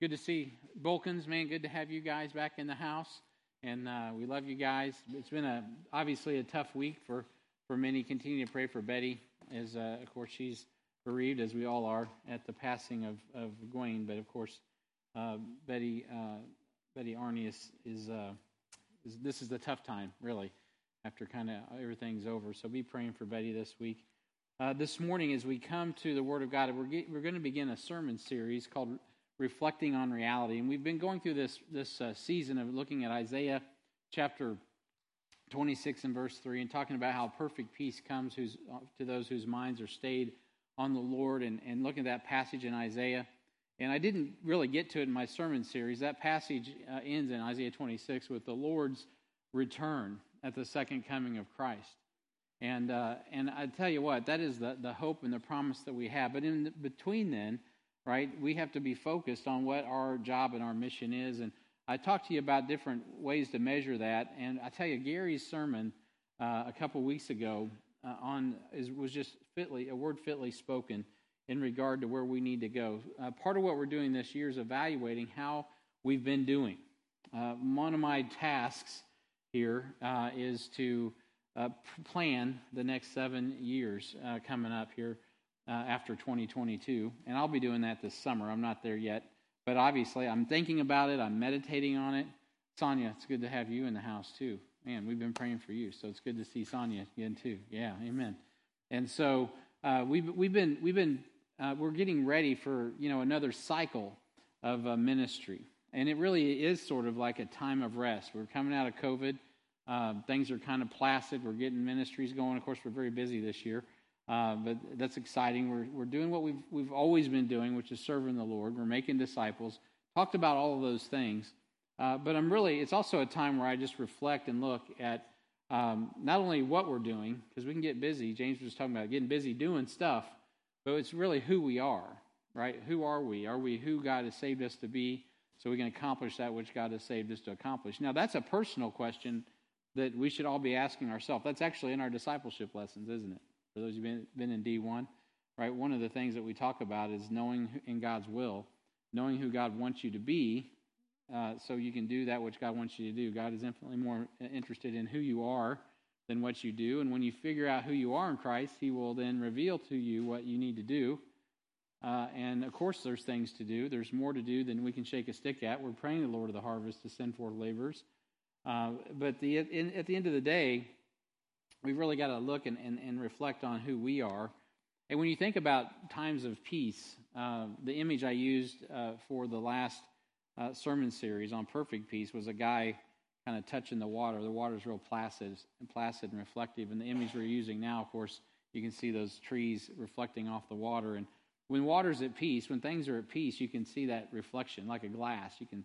good to see Bulkins, man. Good to have you guys back in the house, and uh, we love you guys. It's been a obviously a tough week for for many. Continue to pray for Betty, as uh, of course she's bereaved, as we all are, at the passing of of Gwen. But of course, uh, Betty uh, Betty Arnie is uh, is this is the tough time really after kind of everything's over. So be praying for Betty this week. Uh, this morning, as we come to the Word of God, we're, we're going to begin a sermon series called reflecting on reality. And we've been going through this, this uh, season of looking at Isaiah chapter 26 and verse 3 and talking about how perfect peace comes who's, uh, to those whose minds are stayed on the Lord and, and looking at that passage in Isaiah. And I didn't really get to it in my sermon series. That passage uh, ends in Isaiah 26 with the Lord's return at the second coming of Christ. And, uh, and I tell you what, that is the, the hope and the promise that we have. But in the, between then, right? We have to be focused on what our job and our mission is. And I talked to you about different ways to measure that. And I tell you, Gary's sermon uh, a couple weeks ago uh, on is, was just fitly a word fitly spoken in regard to where we need to go. Uh, part of what we're doing this year is evaluating how we've been doing. Uh, one of my tasks here uh, is to uh, plan the next seven years coming up here uh, after 2022. And I'll be doing that this summer. I'm not there yet. But obviously, I'm thinking about it, I'm meditating on it. Sonia, it's good to have you in the house too. Man, we've been praying for you, so it's good to see Sonia again too. Yeah, amen. And so uh, we've we've been we've been uh, we're getting ready for you know another cycle of uh, ministry, and it really is sort of like a time of rest. We're coming out of COVID, uh, things are kind of placid. We're getting ministries going. Of course, we're very busy this year, uh, but that's exciting. We're, we're doing what we've, we've always been doing, which is serving the Lord. We're making disciples. Talked about all of those things. Uh, but I'm really, it's also a time where I just reflect and look at um, not only what we're doing, because we can get busy. James was talking about getting busy doing stuff, but it's really who we are, right? Who are we? Are we who God has saved us to be so we can accomplish that which God has saved us to accomplish? Now, that's a personal question that we should all be asking ourselves. That's actually in our discipleship lessons, isn't it? For those who've been, been in D1, right? One of the things that we talk about is knowing in God's will, knowing who God wants you to be, uh, so you can do that which God wants you to do. God is infinitely more interested in who you are than what you do. And when you figure out who you are in Christ, He will then reveal to you what you need to do. Uh, and of course, there's things to do. There's more to do than we can shake a stick at. We're praying the Lord of the harvest to send forth laborers. Uh, but the, in, at the end of the day, we've really got to look and, and, and, reflect on who we are. And when you think about times of peace, uh, the image I used uh, for the last uh, sermon series on perfect peace was a guy kind of touching the water. The water is real placid and placid and reflective. And the image we're using now, of course, you can see those trees reflecting off the water. And when water's at peace, when things are at peace, you can see that reflection like a glass. You can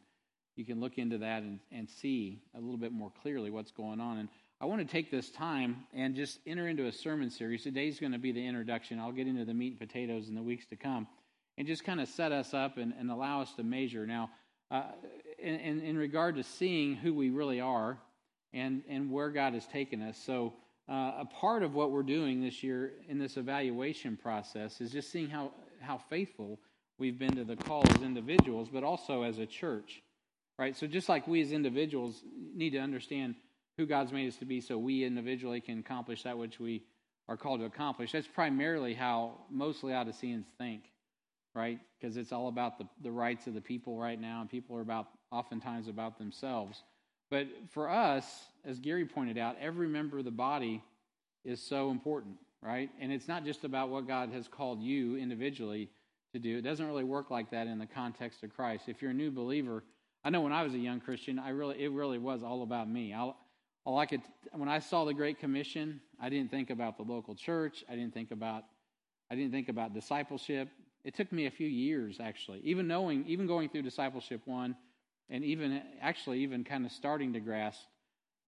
you can look into that and, and see a little bit more clearly what's going on. And I want to take this time and just enter into a sermon series. Today's going to be the introduction. I'll get into the meat and potatoes in the weeks to come and just kind of set us up and, and allow us to measure. Now, uh, in, in, in, regard to seeing who we really are and, and where God has taken us. So, uh, a part of what we're doing this year in this evaluation process is just seeing how, how faithful we've been to the call as individuals, but also as a church. Right? So, just like we as individuals need to understand who God's made us to be so we individually can accomplish that which we are called to accomplish. That's primarily how most Laodiceans think, right? Because it's all about the, the rights of the people right now, and people are about oftentimes about themselves. But for us, as Gary pointed out, every member of the body is so important, right? And it's not just about what God has called you individually to do. It doesn't really work like that in the context of Christ. If you're a new believer, I know when I was a young Christian, I really it really was all about me. I, all I could, when I saw the Great Commission, I didn't think about the local church. I didn't think about, I didn't think about discipleship. It took me a few years, actually, even knowing, even going through discipleship one, and even actually even kind of starting to grasp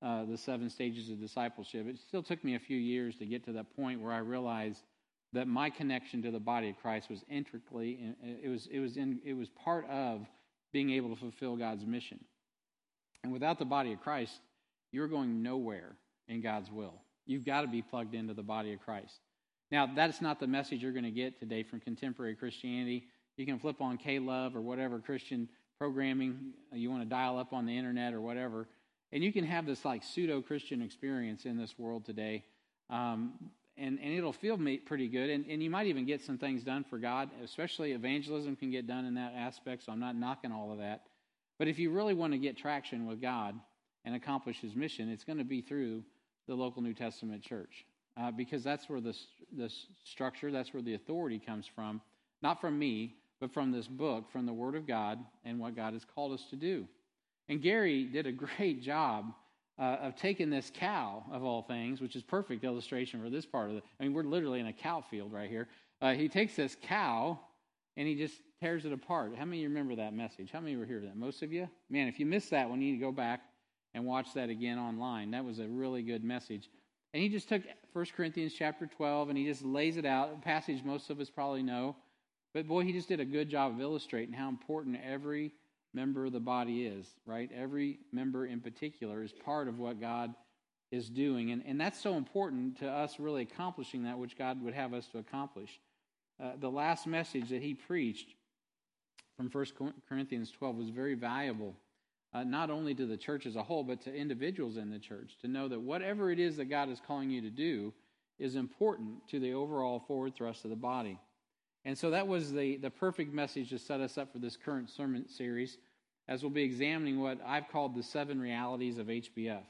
uh, the seven stages of discipleship. It still took me a few years to get to that point where I realized that my connection to the body of Christ was intricately, it was, it was, in, it was part of being able to fulfill God's mission. And without the body of Christ, you're going nowhere in God's will. You've got to be plugged into the body of Christ. Now, that's not the message you're going to get today from contemporary Christianity. You can flip on K Love or whatever Christian programming you want to dial up on the internet or whatever, and you can have this like pseudo Christian experience in this world today. Um, and, and it'll feel pretty good. And, and you might even get some things done for God, especially evangelism can get done in that aspect. So I'm not knocking all of that. But if you really want to get traction with God and accomplish His mission, it's going to be through the local New Testament church uh, because that's where the, the structure, that's where the authority comes from, not from me, but from this book, from the Word of God and what God has called us to do. And Gary did a great job uh, of taking this cow of all things, which is perfect illustration for this part of the. I mean, we're literally in a cow field right here. Uh, he takes this cow and he just tears it apart. How many of you remember that message? How many were here that? Most of you? Man, if you missed that one, you need to go back and watch that again online. That was a really good message. And he just took 1 Corinthians chapter 12 and he just lays it out, a passage most of us probably know. But boy, he just did a good job of illustrating how important every member of the body is, right? Every member in particular is part of what God is doing. And, and that's so important to us really accomplishing that which God would have us to accomplish. Uh, the last message that he preached from 1 Corinthians 12 was very valuable, uh, not only to the church as a whole, but to individuals in the church to know that whatever it is that God is calling you to do is important to the overall forward thrust of the body. And so that was the, the perfect message to set us up for this current sermon series, as we'll be examining what I've called the seven realities of HBF.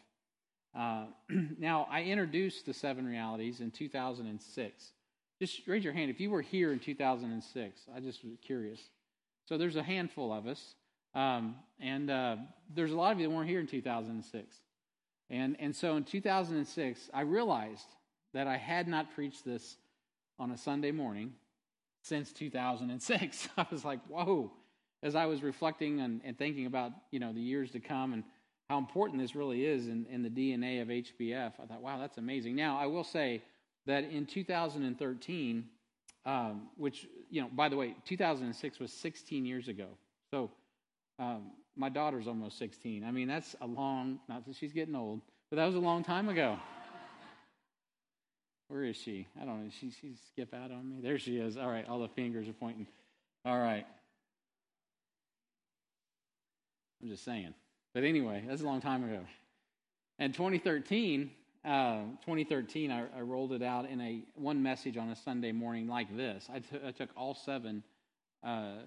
Uh, now, I introduced the seven realities in 2006. Just raise your hand if you were here in 2006. I just was curious. So there's a handful of us, um, and uh, there's a lot of you that weren't here in 2006. And, and so in 2006, I realized that I had not preached this on a Sunday morning since 2006. I was like, whoa. As I was reflecting and, and, thinking about, you know, the years to come and how important this really is in, in the DNA of HBF, I thought, wow, that's amazing. Now, I will say that in 2013, um, which, you know, by the way, 2006 was 16 years ago. So um, my daughter's almost 16. I mean, that's a long, not that she's getting old, but that was a long time ago. Where is she? I don't know. She she skip out on me. There she is. All right. All the fingers are pointing. All right. I'm just saying. But anyway, that's a long time ago. And 2013, uh, 2013, I, I, rolled it out in a one message on a Sunday morning like this. I, t- I took all seven uh,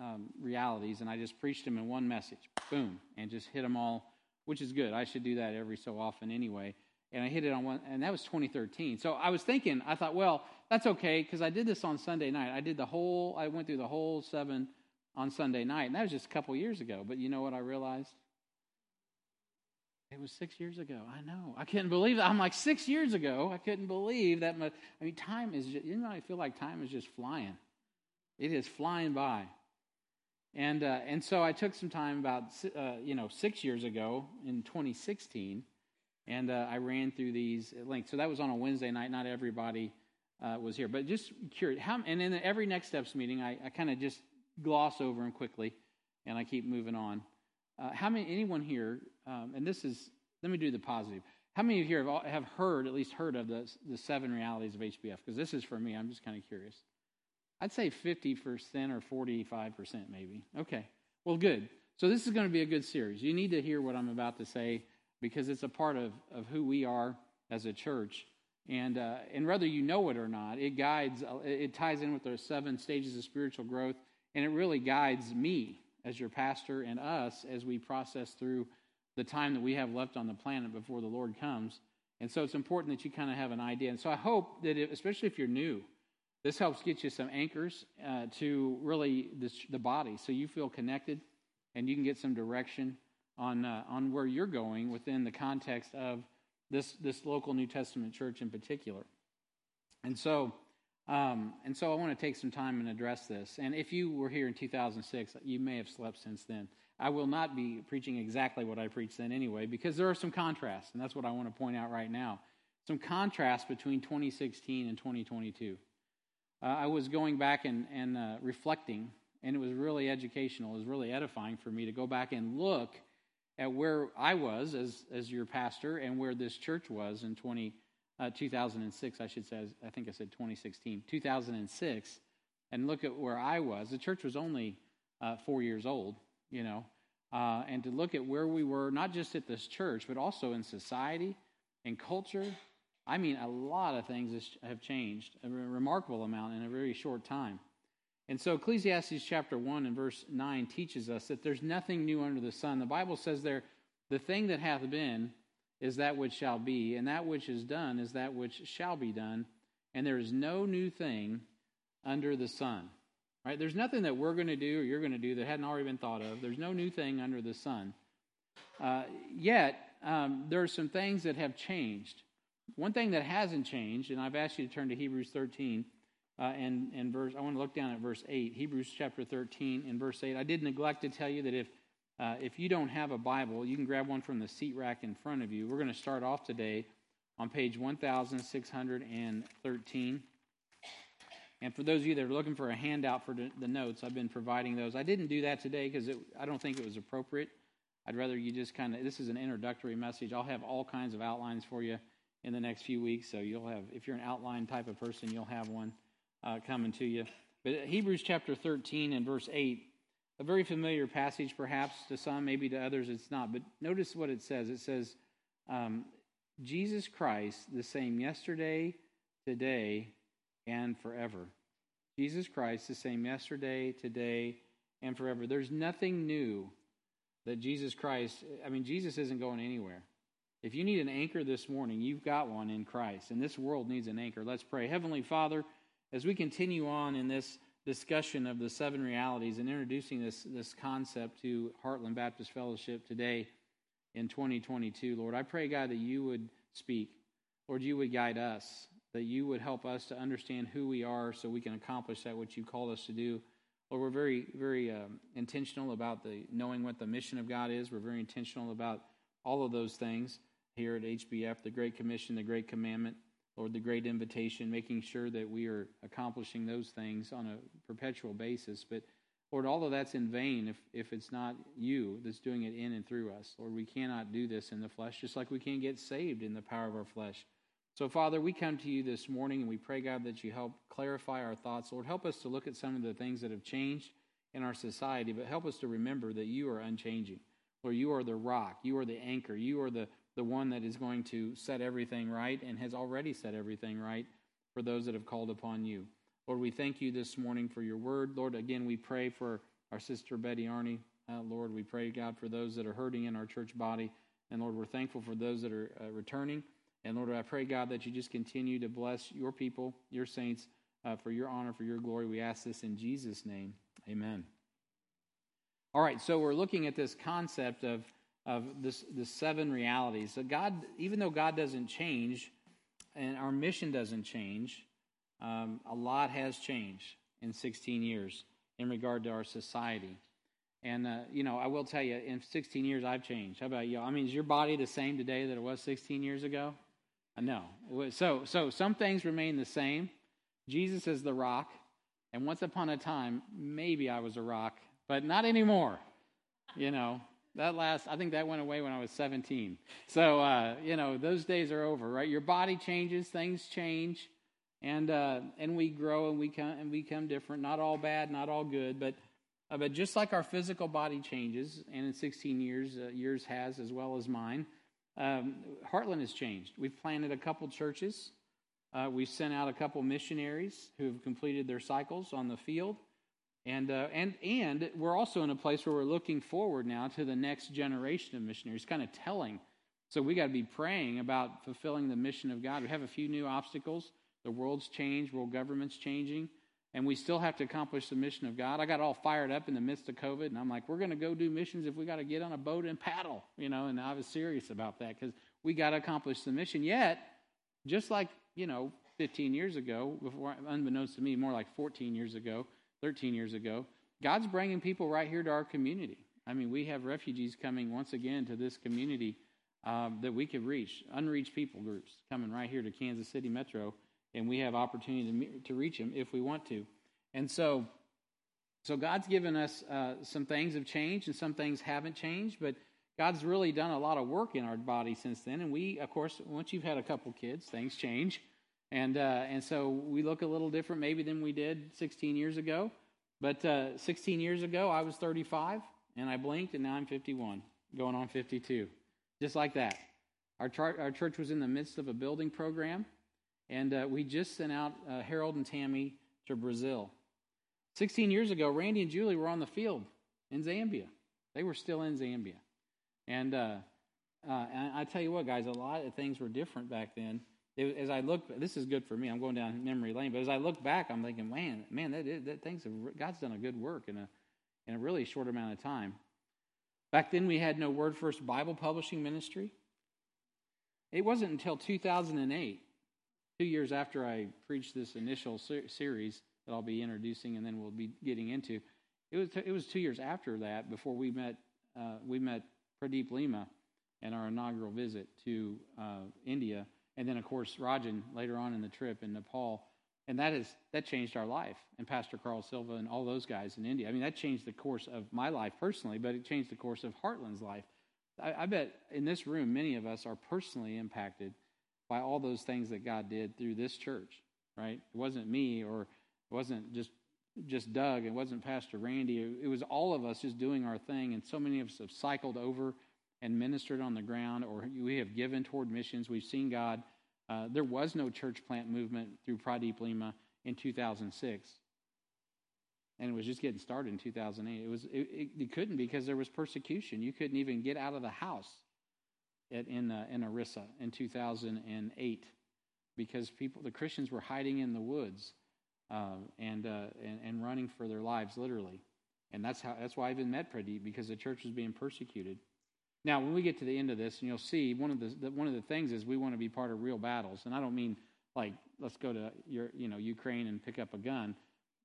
um, realities and I just preached them in one message. Boom, and just hit them all, which is good. I should do that every so often anyway and I hit it on one, and that was 2013. So I was thinking, I thought, well, that's okay because I did this on Sunday night. I did the whole, I went through the whole seven on Sunday night, and that was just a couple years ago. But you know what I realized? It was six years ago. I know. I couldn't believe that. I'm like six years ago. I couldn't believe that. Much. I mean, time is. Just, you know, I feel like time is just flying. It is flying by. And uh, and so I took some time about uh, you know six years ago in 2016 and uh, I ran through these links. So that was on a Wednesday night. Not everybody uh, was here, but just curious. How, and in every next steps meeting, I, I kind of just gloss over them quickly, and I keep moving on. Uh, how many? Anyone here? Um, and this is. Let me do the positive. How many of you here have, have heard, at least heard of the the seven realities of HBF? Because this is for me. I'm just kind of curious. I'd say 50% or 45% maybe. Okay. Well, good. So this is going to be a good series. You need to hear what I'm about to say because it's a part of, of who we are as a church. And, uh, and whether you know it or not, it guides, uh, it ties in with the seven stages of spiritual growth, and it really guides me as your pastor and us as we process through the time that we have left on the planet before the Lord comes. And so it's important that you kind of have an idea. And so I hope that, it, especially if you're new, this helps get you some anchors uh, to really this, the body so you feel connected and you can get some direction on, uh, on where you're going within the context of this, this local New Testament church in particular. And so, um, and so I want to take some time and address this. And if you were here in 2006, you may have slept since then. I will not be preaching exactly what I preached then anyway, because there are some contrasts, and that's what I want to point out right now. Some contrast between 2016 and 2022. Uh, I was going back and, and uh, reflecting, and it was really educational. It was really edifying for me to go back and look at where I was as, as your pastor and where this church was in 20, uh, 2006, I should say. I think I said 2016. 2006 and look at where I was. The church was only uh, four years old, you know, uh, and to look at where we were, not just at this church, but also in society in culture. I mean, a lot of things have changed, a remarkable amount in a very short time. And so Ecclesiastes chapter 1 and verse 9 teaches us that there's nothing new under the sun. The Bible says there, the thing that hath been is that which shall be, and that which is done is that which shall be done, and there is no new thing under the sun. Right? There's nothing that we're going to do or you're going to do that hadn't already been thought of. There's no new thing under the sun. Uh, yet, um, there are some things that have changed. One thing that hasn't changed, and I've asked you to turn to Hebrews 13 uh, and, and verse, I want to look down at verse 8, Hebrews chapter 13 and verse 8. I did neglect to tell you that if, uh, if you don't have a Bible, you can grab one from the seat rack in front of you. We're going to start off today on page 1613. And for those of you that are looking for a handout for the notes, I've been providing those. I didn't do that today because I don't think it was appropriate. I'd rather you just kind of, this is an introductory message. I'll have all kinds of outlines for you in the next few weeks. So you'll have, if you're an outline type of person, you'll have one uh, coming to you. But Hebrews chapter 13 and verse 8, a very familiar passage perhaps to some, maybe to others it's not. But notice what it says. It says, um, Jesus Christ, the same yesterday, today, and forever. Jesus Christ, the same yesterday, today, and forever. There's nothing new that Jesus Christ, I mean, Jesus isn't going anywhere. If you need an anchor this morning, you've got one in Christ, and this world needs an anchor. Let's pray. Heavenly Father, as we continue on in this discussion of the seven realities and introducing this, this concept to Heartland Baptist Fellowship today in 2022, Lord, I pray, God, that you would speak. Lord, you would guide us, that you would help us to understand who we are so we can accomplish that which you called us to do. Lord, we're very, very um, intentional about the knowing what the mission of God is. We're very intentional about all of those things here at HBF, the Great Commission, the Great Commandment. Lord, the great invitation, making sure that we are accomplishing those things on a perpetual basis. But Lord, all of that's in vain if, if it's not you that's doing it in and through us. Lord, we cannot do this in the flesh, just like we can't get saved in the power of our flesh. So, Father, we come to you this morning and we pray, God, that you help clarify our thoughts. Lord, help us to look at some of the things that have changed in our society, but help us to remember that you are unchanging. Lord, you are the rock, you are the anchor, you are the the one that is going to set everything right and has already set everything right for those that have called upon you. Lord, we thank you this morning for your word. Lord, again, we pray for our sister Betty Arney. Uh, Lord, we pray, God, for those that are hurting in our church body. And Lord, we're thankful for those that are uh, returning. And Lord, I pray, God, that you just continue to bless your people, your saints, uh, for your honor, for your glory. We ask this in Jesus' name. Amen. All right, so we're looking at this concept of of this the seven realities. So God, even though God doesn't change, and our mission doesn't change, um, a lot has changed in 16 years in regard to our society. And uh, you know, I will tell you, in 16 years, I've changed. How about you? I mean, is your body the same today that it was 16 years ago? Uh, no. So, so some things remain the same. Jesus is the rock, and once upon a time, maybe I was a rock, but not anymore. You know, that last, I think that went away when I was 17. So, uh, you know, those days are over, right? Your body changes, things change, and uh, and we grow and we come and we become different. Not all bad, not all good, but uh, but just like our physical body changes, and in 16 years, uh, yours has as well as mine. Um, Heartland has changed. We've planted a couple churches. Uh, we've sent out a couple missionaries who have completed their cycles on the field. And, uh, and, and we're also in a place where we're looking forward now to the next generation of missionaries, kind of telling. So we got to be praying about fulfilling the mission of God. We have a few new obstacles. The world's changed, world government's changing, and we still have to accomplish the mission of God. I got all fired up in the midst of COVID, and I'm like, we're going to go do missions if we got to get on a boat and paddle, you know, and I was serious about that because we got to accomplish the mission. Yet, just like, you know, 15 years ago, before, unbeknownst to me, more like 14 years ago, 13 years ago, God's bringing people right here to our community. I mean, we have refugees coming once again to this community um, that we could reach, unreached people groups coming right here to Kansas City Metro, and we have opportunity to, to reach them if we want to. And so, so God's given us uh, some things have changed and some things haven't changed, but God's really done a lot of work in our body since then. And we, of course, once you've had a couple kids, things change And, uh, and so we look a little different maybe than we did 16 years ago. But uh, 16 years ago, I was 35, and I blinked, and now I'm 51, going on 52. Just like that. Our, our church was in the midst of a building program, and uh, we just sent out uh, Harold and Tammy to Brazil. 16 years ago, Randy and Julie were on the field in Zambia. They were still in Zambia. And, uh, uh, and I tell you what, guys, a lot of things were different back then. As I look, this is good for me. I'm going down memory lane, but as I look back, I'm thinking, man, man, that, that things have, God's done a good work in a in a really short amount of time. Back then, we had no Word First Bible publishing ministry. It wasn't until 2008, two years after I preached this initial ser- series that I'll be introducing and then we'll be getting into. It was, t- it was two years after that before we met, uh, we met Pradeep Lima in our inaugural visit to uh, India. And then, of course, Rajan later on in the trip in Nepal. And that is that changed our life. And Pastor Carl Silva and all those guys in India. I mean, that changed the course of my life personally, but it changed the course of Heartland's life. I, I bet in this room, many of us are personally impacted by all those things that God did through this church, right? It wasn't me or it wasn't just just Doug. It wasn't Pastor Randy. It was all of us just doing our thing. And so many of us have cycled over and ministered on the ground, or we have given toward missions. We've seen God. Uh, there was no church plant movement through Pradeep Lima in 2006 and it was just getting started in 2008. It was it, it, it, couldn't because there was persecution. You couldn't even get out of the house at, in uh, in Orissa in 2008 because people the Christians were hiding in the woods uh, and, uh, and and running for their lives literally. And that's how that's why I even met Pradeep because the church was being persecuted. Now, when we get to the end of this, and you'll see one of the, the one of the things is we want to be part of real battles, and I don't mean like let's go to your you know Ukraine and pick up a gun.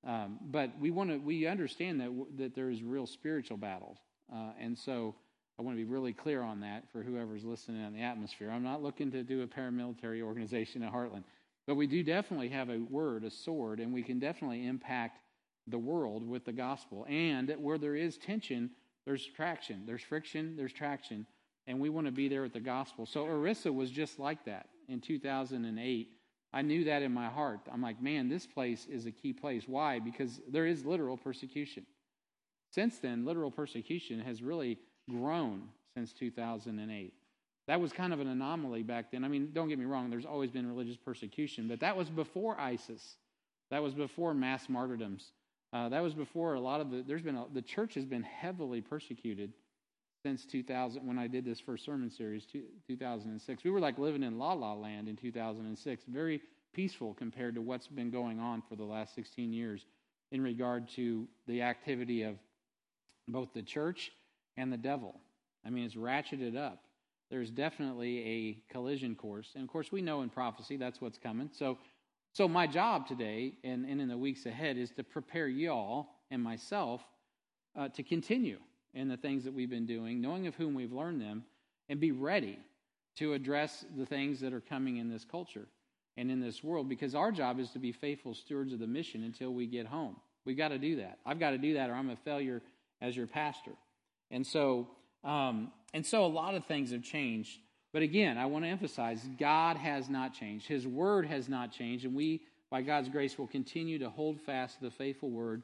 Um, but we want to we understand that that there is real spiritual battles, uh, and so I want to be really clear on that for whoever's listening in the atmosphere. I'm not looking to do a paramilitary organization at Heartland, but we do definitely have a word, a sword, and we can definitely impact the world with the gospel. And where there is tension, there's traction, there's friction, there's traction, and we want to be there with the gospel. So Orissa was just like that in 2008 I knew that in my heart. I'm like, man, this place is a key place. Why? Because there is literal persecution. Since then, literal persecution has really grown since 2008. That was kind of an anomaly back then. I mean, don't get me wrong, there's always been religious persecution, but that was before ISIS. That was before mass martyrdoms. Uh, that was before a lot of the, there's been, a, the church has been heavily persecuted since 2000 when I did this first sermon series, 2006. We were like living in la la land in 2006, very peaceful compared to what's been going on for the last 16 years in regard to the activity of both the church and the devil. I mean, it's ratcheted up. There's definitely a collision course. And of course, we know in prophecy that's what's coming. So, so my job today and, and in the weeks ahead is to prepare y'all and myself uh, to continue in the things that we've been doing, knowing of whom we've learned them, and be ready to address the things that are coming in this culture and in this world because our job is to be faithful stewards of the mission until we get home. We've got to do that. I've got to do that or I'm a failure as your pastor. And so, um, and so a lot of things have changed. But again, I want to emphasize God has not changed. His word has not changed. And we, by God's grace, will continue to hold fast to the faithful word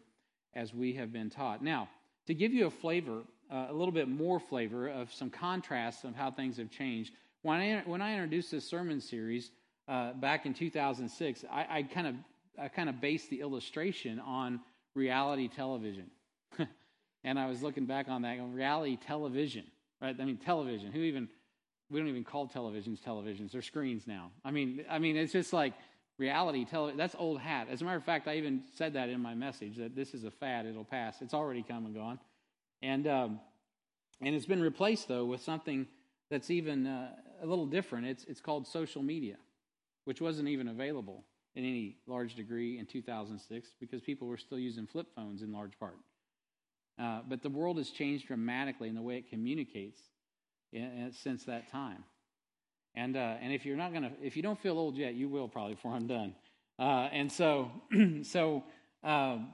as we have been taught. Now, to give you a flavor, uh, a little bit more flavor of some contrasts of how things have changed, when I, when I introduced this sermon series uh, back in 2006, I, I kind of I kind of based the illustration on reality television. and I was looking back on that, reality television, right? I mean, television. Who even, we don't even call televisions televisions. They're screens now. I mean, I mean, it's just like reality television. That's old hat. As a matter of fact, I even said that in my message that this is a fad. It'll pass. It's already come and gone, and um, and it's been replaced though with something that's even uh, a little different. It's it's called social media, which wasn't even available in any large degree in 2006 because people were still using flip phones in large part. Uh, but the world has changed dramatically in the way it communicates in, in, since that time. And uh, and if you're not gonna, if you don't feel old yet, you will probably before I'm done. Uh, and so so um,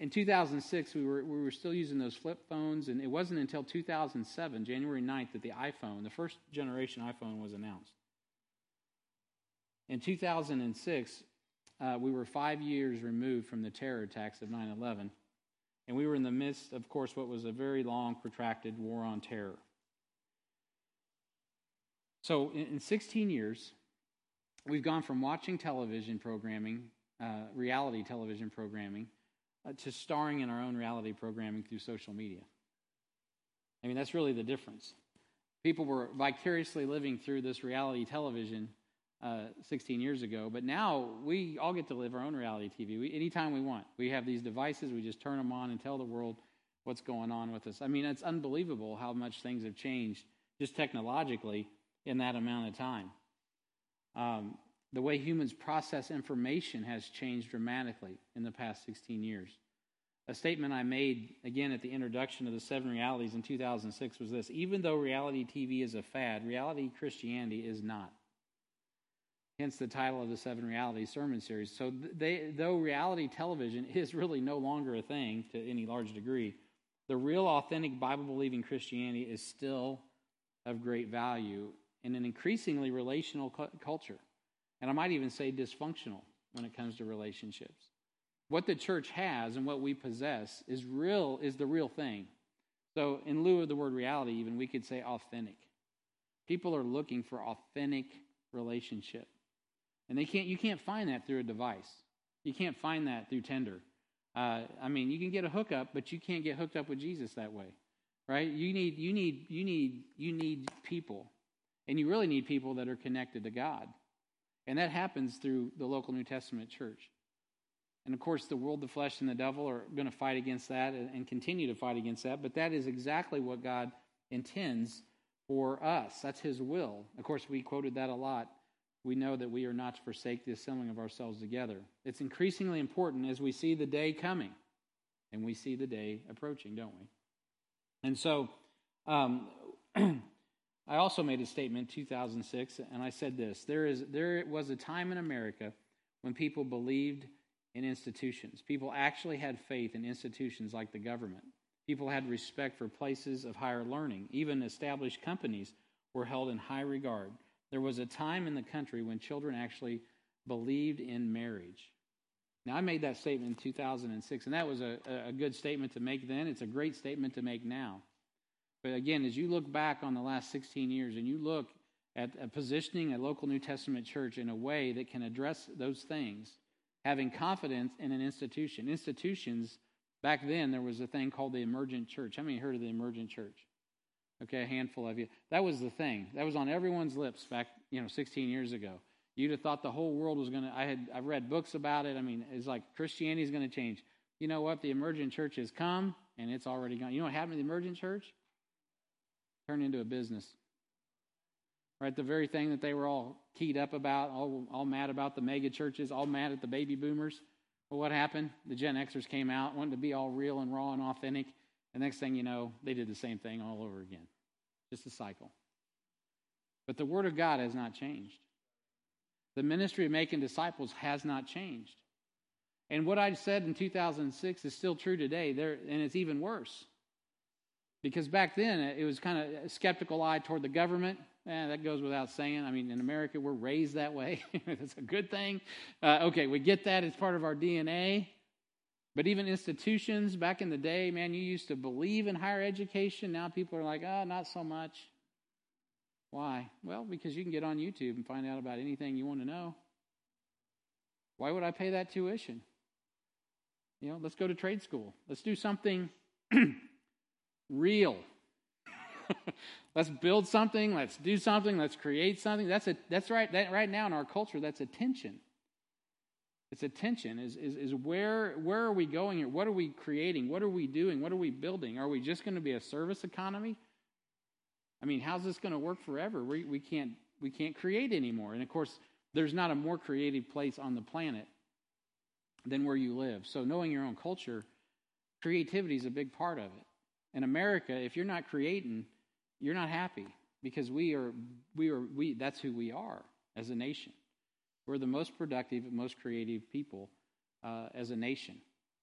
in 2006, we were we were still using those flip phones, and it wasn't until 2007, January 9th, that the iPhone, the first generation iPhone, was announced. In 2006, uh, we were five years removed from the terror attacks of 9 11, and we were in the midst, of course, what was a very long, protracted war on terror. So, in, in 16 years, we've gone from watching television programming, uh, reality television programming, uh, to starring in our own reality programming through social media. I mean, that's really the difference. People were vicariously living through this reality television uh, 16 years ago, but now we all get to live our own reality TV we, anytime we want. We have these devices, we just turn them on and tell the world what's going on with us. I mean, it's unbelievable how much things have changed just technologically in that amount of time. Um, the way humans process information has changed dramatically in the past 16 years. A statement I made again at the introduction of the seven realities in 2006 was this even though reality TV is a fad, reality Christianity is not. Hence the title of the Seven Realities sermon series. So, they, though reality television is really no longer a thing to any large degree, the real authentic Bible believing Christianity is still of great value in an increasingly relational cu- culture. And I might even say dysfunctional when it comes to relationships. What the church has and what we possess is real is the real thing. So in lieu of the word reality even we could say authentic. People are looking for authentic relationship. And they can't you can't find that through a device. You can't find that through Tinder. Uh, I mean, you can get a hookup, but you can't get hooked up with Jesus that way, right? You need you need you need you need people and you really need people that are connected to God. And that happens through the local New Testament church. And of course, the world, the flesh, and the devil are going to fight against that and continue to fight against that. But that is exactly what God intends for us. That's His will. Of course, we quoted that a lot. We know that we are not to forsake the assembling of ourselves together. It's increasingly important as we see the day coming and we see the day approaching, don't we? And so, um, I also made a statement in 2006, and I said this there, is, there was a time in America when people believed in institutions. People actually had faith in institutions like the government. People had respect for places of higher learning. Even established companies were held in high regard. There was a time in the country when children actually believed in marriage. Now, I made that statement in 2006, and that was a, a good statement to make then. It's a great statement to make now. But again, as you look back on the last 16 years and you look at positioning a local New Testament church in a way that can address those things, having confidence in an institution. Institutions, back then, there was a thing called the emergent church. How many heard of the emergent church? Okay, a handful of you. That was the thing. That was on everyone's lips back, you know, 16 years ago. You'd have thought the whole world was going to. I had I've read books about it. I mean, it's like Christianity is going to change. You know what? The emergent church has come, and it's already gone. You know what happened to the emergent church? Turned into a business. Right, the very thing that they were all keyed up about, all, all mad about the mega churches, all mad at the baby boomers. Well, what happened? The Gen Xers came out, wanted to be all real and raw and authentic. The next thing you know, they did the same thing all over again. Just a cycle. But the Word of God has not changed. The ministry of making disciples has not changed. And what I said in 2006 is still true today, there, and it's even worse. Because back then, it was kind of a skeptical eye toward the government. Eh, that goes without saying. I mean, in America, we're raised that way. That's a good thing. Uh, okay, we get that. It's part of our DNA. But even institutions, back in the day, man, you used to believe in higher education. Now people are like, oh, not so much. Why? Well, because you can get on YouTube and find out about anything you want to know. Why would I pay that tuition? You know, let's go to trade school. Let's do something real. let's build something, let's do something, let's create something. That's a that's right that right now in our culture, that's attention. It's attention is, is, is where where are we going here? What are we creating? What are we doing? What are we building? Are we just going to be a service economy? I mean, how's this going to work forever? We, we can't we can't create anymore. And of course, there's not a more creative place on the planet than where you live. So knowing your own culture, creativity is a big part of it. In America, if you're not creating, you're not happy because we are we are we that's who we are as a nation. We're the most productive, most creative people uh, as a nation,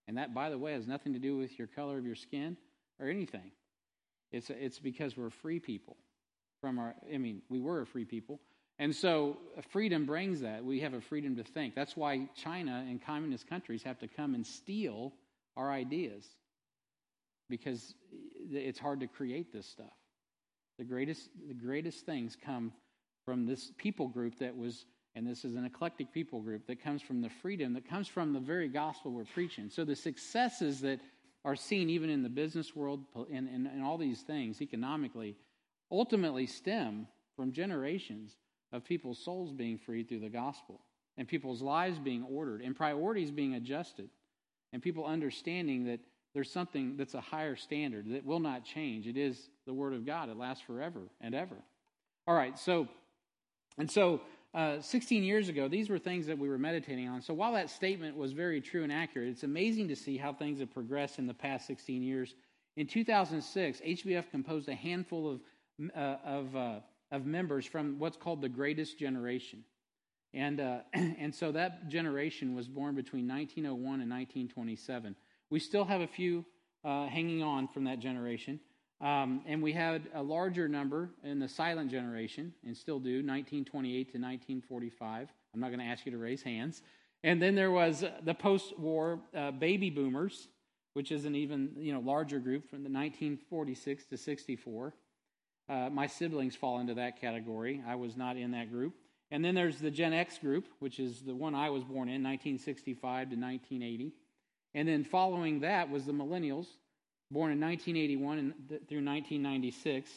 and that, by the way, has nothing to do with your color of your skin or anything. It's it's because we're free people. From our, I mean, we were a free people, And so uh, freedom brings that. We have a freedom to think. That's why China and communist countries have to come and steal our ideas because it's hard to create this stuff. The greatest, the greatest things come from this people group that was, and this is an eclectic people group that comes from the freedom, that comes from the very gospel we're preaching. So the successes that are seen even in the business world and, and, and all these things economically ultimately stem from generations of people's souls being freed through the gospel and people's lives being ordered and priorities being adjusted and people understanding that there's something that's a higher standard that will not change. It is the Word of God, it lasts forever and ever. All right, so, and so uh, 16 years ago, these were things that we were meditating on. So while that statement was very true and accurate, it's amazing to see how things have progressed in the past 16 years. In 2006, HBF composed a handful of, uh, of uh, of members from what's called the greatest generation. And, uh, and so that generation was born between 1901 and 1927. We still have a few uh, hanging on from that generation. Um, and we had a larger number in the silent generation, and still do, 1928 to 1945. I'm not going to ask you to raise hands. And then there was the post-war uh, baby boomers, which is an even you know larger group from the 1946 to 64. Uh, my siblings fall into that category. I was not in that group. And then there's the Gen X group, which is the one I was born in, 1965 to 1980. And then following that was the millennials, born in 1981 through 1996.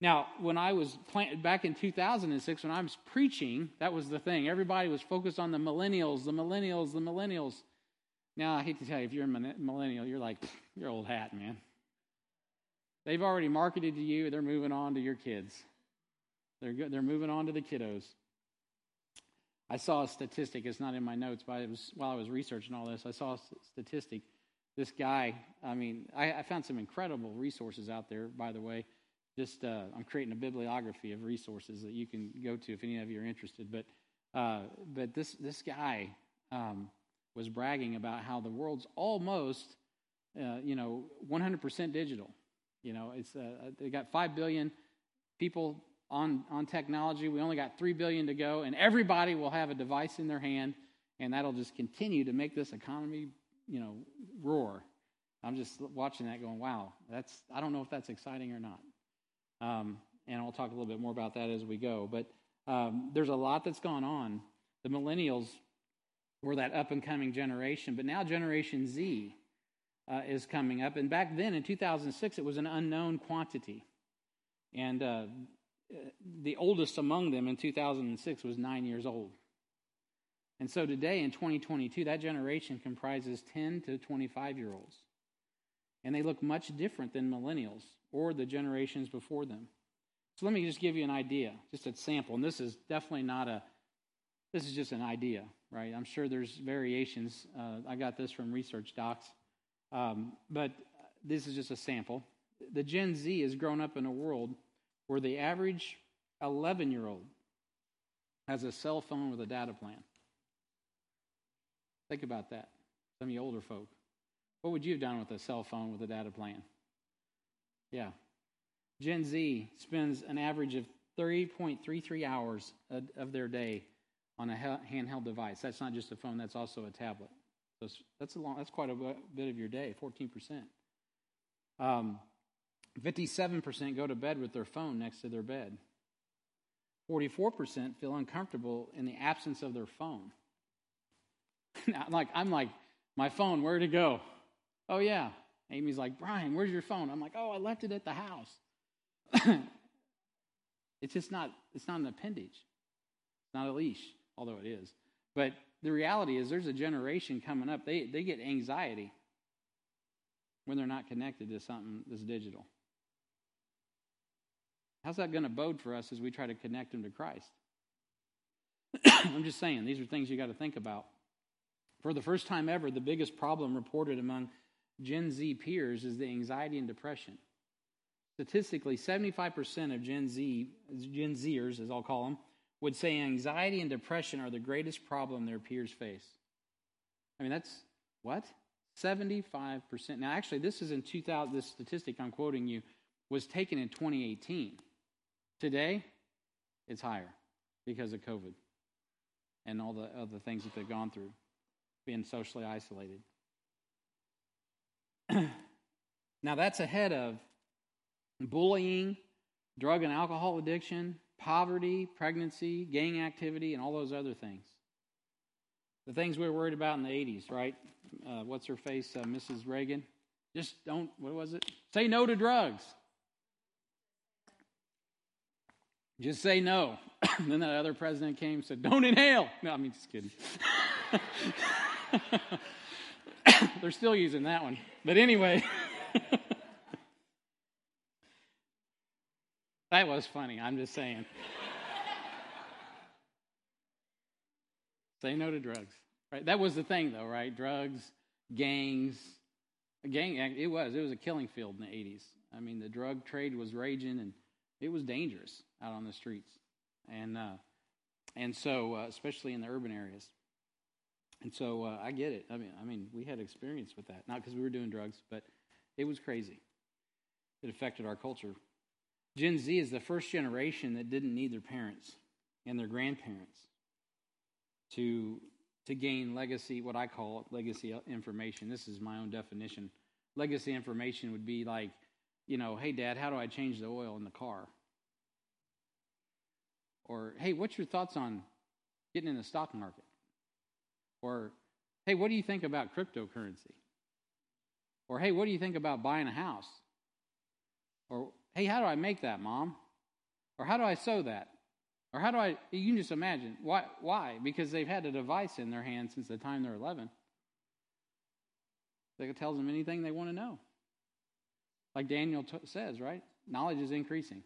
Now, when I was plant- back in 2006, when I was preaching, that was the thing. Everybody was focused on the millennials, the millennials, the millennials. Now, I hate to tell you, if you're a millennial, you're like, you're old hat, man. They've already marketed to you, they're moving on to your kids. They're, they're moving on to the kiddos. I saw a statistic, it's not in my notes, but it was while I was researching all this, I saw a statistic. This guy, I mean, I, I found some incredible resources out there, by the way. Just, uh, I'm creating a bibliography of resources that you can go to if any of you are interested. But, uh, but this, this guy um, was bragging about how the world's almost, uh, you know, 100% digital. You know, it's uh, they got five billion people on on technology. We only got three billion to go, and everybody will have a device in their hand, and that'll just continue to make this economy, you know, roar. I'm just watching that, going, "Wow, that's." I don't know if that's exciting or not. Um, and I'll talk a little bit more about that as we go. But um, there's a lot that's gone on. The millennials were that up and coming generation, but now Generation Z uh, is coming up. And back then in 2006, it was an unknown quantity. And uh, the oldest among them in 2006 was nine years old. And so today in 2022, that generation comprises 10 to 25 year olds. And they look much different than millennials or the generations before them. So let me just give you an idea, just a sample. And this is definitely not a, this is just an idea, right? I'm sure there's variations. Uh, I got this from Research Docs. Um, but this is just a sample. The Gen Z has grown up in a world where the average 11 year old has a cell phone with a data plan. Think about that. Some of you older folk. What would you have done with a cell phone with a data plan? Yeah. Gen Z spends an average of 3.33 hours of their day on a handheld device. That's not just a phone, that's also a tablet. So that's a long, that's quite a bit of your day, 14%. Um, 57% go to bed with their phone next to their bed. 44% feel uncomfortable in the absence of their phone. I'm like, I'm like, my phone, where'd it go? Oh, yeah. Amy's like, Brian, where's your phone? I'm like, oh, I left it at the house. it's just not, it's not an appendage. It's not a leash, although it is. But the reality is there's a generation coming up, they, they get anxiety when they're not connected to something that's digital. How's that going to bode for us as we try to connect them to Christ? I'm just saying, these are things you got to think about. For the first time ever, the biggest problem reported among Gen Z peers is the anxiety and depression. Statistically, 75% of Gen Z, Gen Zers, as I'll call them, would say anxiety and depression are the greatest problem their peers face. I mean, that's what? 75%. Now, actually, this is in 2000, this statistic I'm quoting you was taken in 2018. Today, it's higher because of COVID and all the other things that they've gone through, being socially isolated. now, that's ahead of bullying, drug and alcohol addiction, poverty, pregnancy, gang activity, and all those other things. The things we were worried about in the 80s, right? Uh, what's her face? Uh, Mrs. Reagan. Just don't, what was it? Say no to drugs. Just say no. then that other president came and said, Don't inhale. No, I mean, just kidding. They're still using that one. But anyway, that was funny. I'm just saying. say no to drugs. Right? That was the thing, though, right? Drugs, gangs. Gang, it was. It was a killing field in the 80s. I mean, the drug trade was raging and it was dangerous out on the streets, and uh, and so uh, especially in the urban areas. And so uh, I get it. I mean, I mean, we had experience with that, not because we were doing drugs, but it was crazy. It affected our culture. Gen Z is the first generation that didn't need their parents and their grandparents to to gain legacy, what I call legacy information. This is my own definition. Legacy information would be like you know, hey, dad, how do I change the oil in the car? Or, hey, what's your thoughts on getting in the stock market? Or, hey, what do you think about cryptocurrency? Or, hey, what do you think about buying a house? Or, hey, how do I make that, mom? Or, how do I sew that? Or, how do I, you can just imagine. Why? Why? Because they've had a device in their hand since the time they're 11 that tells them anything they want to know. Like Daniel t- says, right? Knowledge is increasing.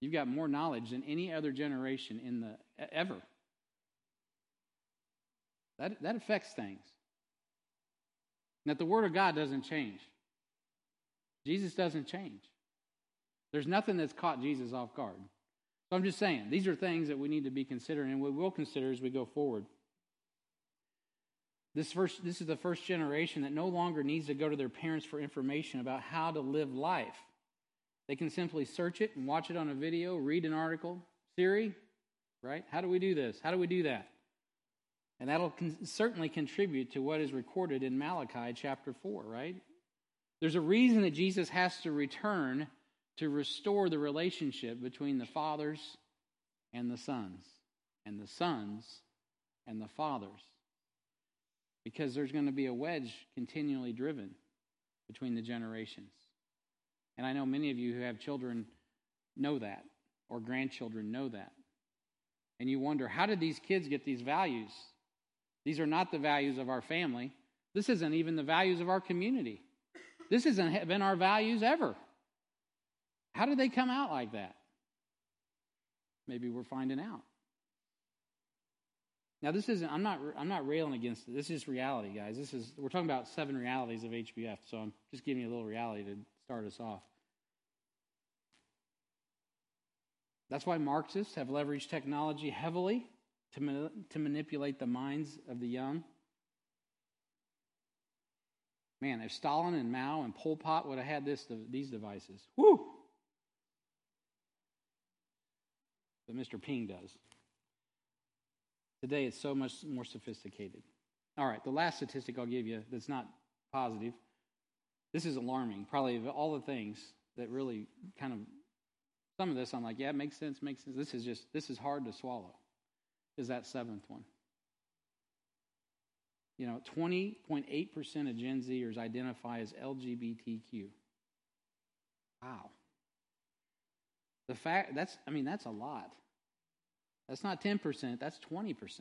You've got more knowledge than any other generation in the ever. That, that affects things. And that the Word of God doesn't change. Jesus doesn't change. There's nothing that's caught Jesus off guard. So I'm just saying, these are things that we need to be considering and we will consider as we go forward. This, first, this is the first generation that no longer needs to go to their parents for information about how to live life. They can simply search it and watch it on a video, read an article. Siri, right? How do we do this? How do we do that? And that'll con- certainly contribute to what is recorded in Malachi chapter 4, right? There's a reason that Jesus has to return to restore the relationship between the fathers and the sons, and the sons and the fathers because there's going to be a wedge continually driven between the generations. And I know many of you who have children know that, or grandchildren know that. And you wonder, how did these kids get these values? These are not the values of our family. This isn't even the values of our community. This hasn't been our values ever. How did they come out like that? Maybe we're finding out. Now, this isn't. I'm not. I'm not railing against it. This is reality, guys. This is. We're talking about seven realities of HBF. So I'm just giving you a little reality to start us off. That's why Marxists have leveraged technology heavily to, ma- to manipulate the minds of the young. Man, if Stalin and Mao and Pol Pot would have had this, these devices, whoo! But Mr. Ping does. Today, it's so much more sophisticated. All right, the last statistic I'll give you that's not positive. This is alarming. Probably of all the things that really kind of, some of this I'm like, yeah, makes sense, makes sense. This is just, this is hard to swallow, is that seventh one. You know, 20.8% of Gen Zers identify as LGBTQ. Wow. The fact, that's, I mean, that's a lot. That's not 10%, that's 20%.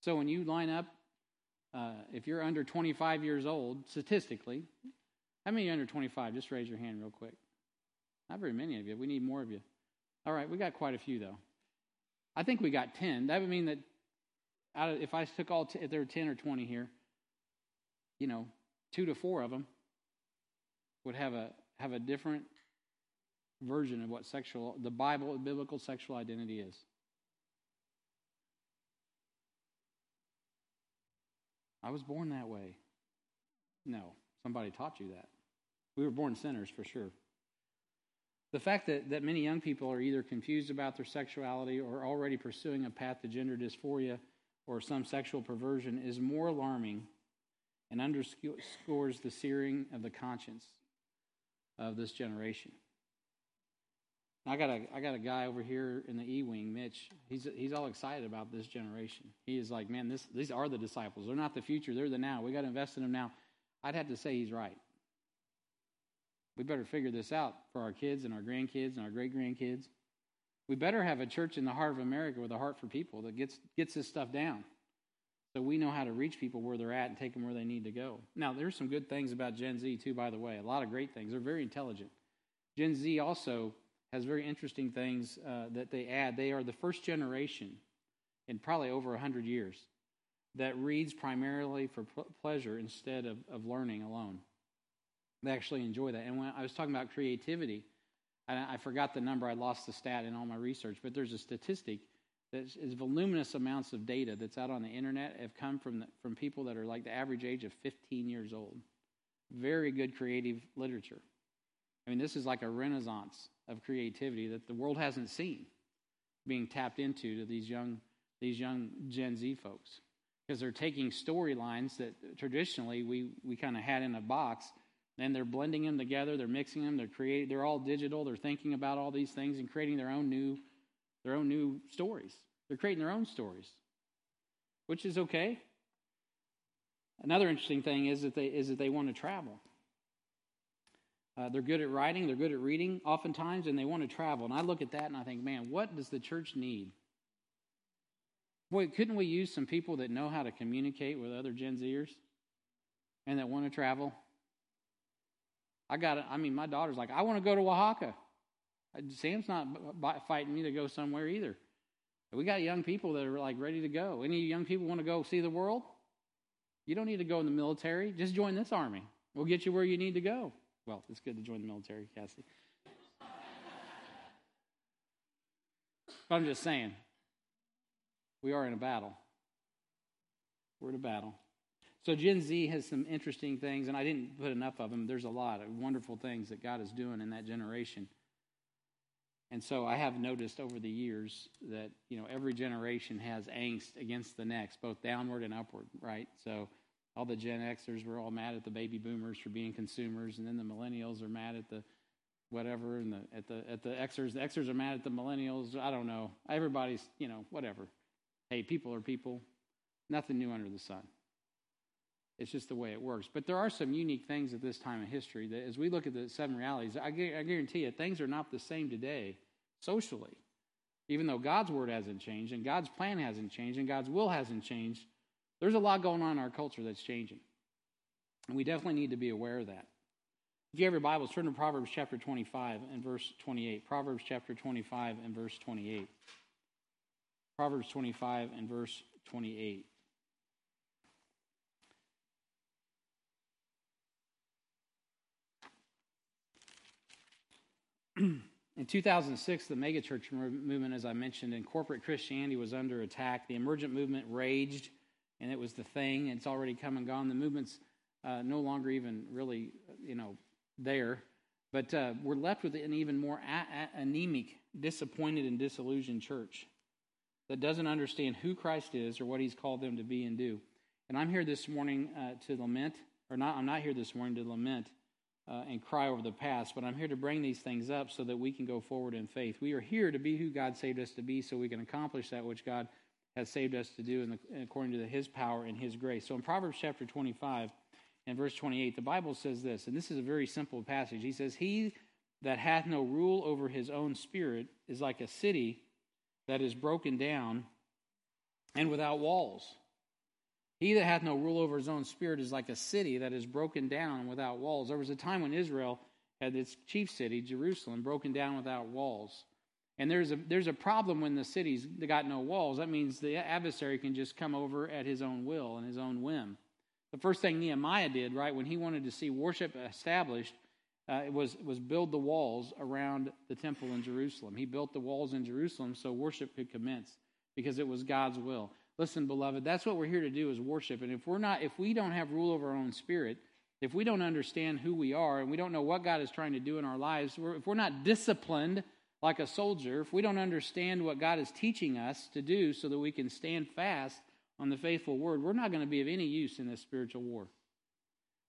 So when you line up, uh, if you're under 25 years old, statistically, how many under 25? Just raise your hand real quick. Not very many of you. We need more of you. All right, we got quite a few though. I think we got 10. That would mean that out of, if I took all, t- if there were 10 or 20 here, you know, two to four of them would have a have a different version of what sexual the Bible biblical sexual identity is. I was born that way. No, somebody taught you that. We were born sinners for sure. The fact that, that many young people are either confused about their sexuality or already pursuing a path to gender dysphoria or some sexual perversion is more alarming and underscores the searing of the conscience of this generation. I got a I got a guy over here in the E wing, Mitch. He's he's all excited about this generation. He is like, man, this these are the disciples. They're not the future. They're the now. We got to invest in them now. I'd have to say he's right. We better figure this out for our kids and our grandkids and our great grandkids. We better have a church in the heart of America with a heart for people that gets gets this stuff down. So we know how to reach people where they're at and take them where they need to go. Now, there's some good things about Gen Z too, by the way. A lot of great things. They're very intelligent. Gen Z also has very interesting things uh, that they add. They are the first generation in probably over 100 years that reads primarily for pleasure instead of, of learning alone. They actually enjoy that. And when I was talking about creativity, I, I forgot the number, I lost the stat in all my research, but there's a statistic that is voluminous amounts of data that's out on the internet have come from, the, from people that are like the average age of 15 years old. Very good creative literature. I mean, this is like a renaissance of creativity that the world hasn't seen being tapped into to these young, these young Gen Z folks. Because they're taking storylines that traditionally we, we kind of had in a box and they're blending them together, they're mixing them, they're creating, they're all digital, they're thinking about all these things and creating their own new their own new stories. They're creating their own stories, which is okay. Another interesting thing is that they is that they want to travel. Uh, they're good at writing, they're good at reading, oftentimes, and they want to travel. And I look at that and I think, man, what does the church need? Boy, couldn't we use some people that know how to communicate with other Gen Zers and that want to travel? I got it. I mean, my daughter's like, I want to go to Oaxaca. Sam's not fighting me to go somewhere either. We got young people that are like ready to go. Any young people want to go see the world? You don't need to go in the military. Just join this army. We'll get you where you need to go. Well, it's good to join the military, Cassie. but I'm just saying, we are in a battle. We're in a battle. So Gen Z has some interesting things, and I didn't put enough of them. There's a lot of wonderful things that God is doing in that generation. And so I have noticed over the years that, you know, every generation has angst against the next, both downward and upward, right? So all the Gen Xers were all mad at the baby boomers for being consumers, and then the millennials are mad at the whatever, and the at the at the Xers, the Xers are mad at the millennials. I don't know. Everybody's, you know, whatever. Hey, people are people. Nothing new under the sun. It's just the way it works. But there are some unique things at this time in history that, as we look at the seven realities, I, I guarantee you, things are not the same today socially. Even though God's word hasn't changed, and God's plan hasn't changed, and God's will hasn't changed, there's a lot going on in our culture that's changing. And we definitely need to be aware of that. If you have your Bibles, turn to Proverbs chapter 25 and verse 28. Proverbs chapter 25 and verse 28. Proverbs 25 and verse 28. In 2006, the megachurch movement, as I mentioned, in corporate Christianity was under attack. The emergent movement raged, and it was the thing. It's already come and gone. The movement's uh, no longer even really, you know, there. But uh, we're left with an even more a- a- anemic, disappointed, and disillusioned church that doesn't understand who Christ is or what He's called them to be and do. And I'm here this morning uh, to lament, or not. I'm not here this morning to lament uh, and cry over the past, but I'm here to bring these things up so that we can go forward in faith. We are here to be who God saved us to be so we can accomplish that which God has saved us to do the, according to the, His power and His grace. So in Proverbs chapter 25 and verse 28, the Bible says this, and this is a very simple passage. He says, He that hath no rule over his own spirit is like a city that is broken down and without walls. He that hath no rule over his own spirit is like a city that is broken down and without walls. There was a time when Israel had its chief city, Jerusalem, broken down without walls. And there's a, there's a problem when the city's got no walls. That means the adversary can just come over at his own will and his own whim. The first thing Nehemiah did, right, when he wanted to see worship established, uh, was, was build the walls around the temple in Jerusalem. He built the walls in Jerusalem so worship could commence because it was God's will. Listen, beloved, that's what we're here to do is worship. And if we're not, if we don't have rule over our own spirit, If we don't understand who we are and we don't know what God is trying to do in our lives, if we're not disciplined like a soldier, if we don't understand what God is teaching us to do so that we can stand fast on the faithful word, we're not going to be of any use in this spiritual war.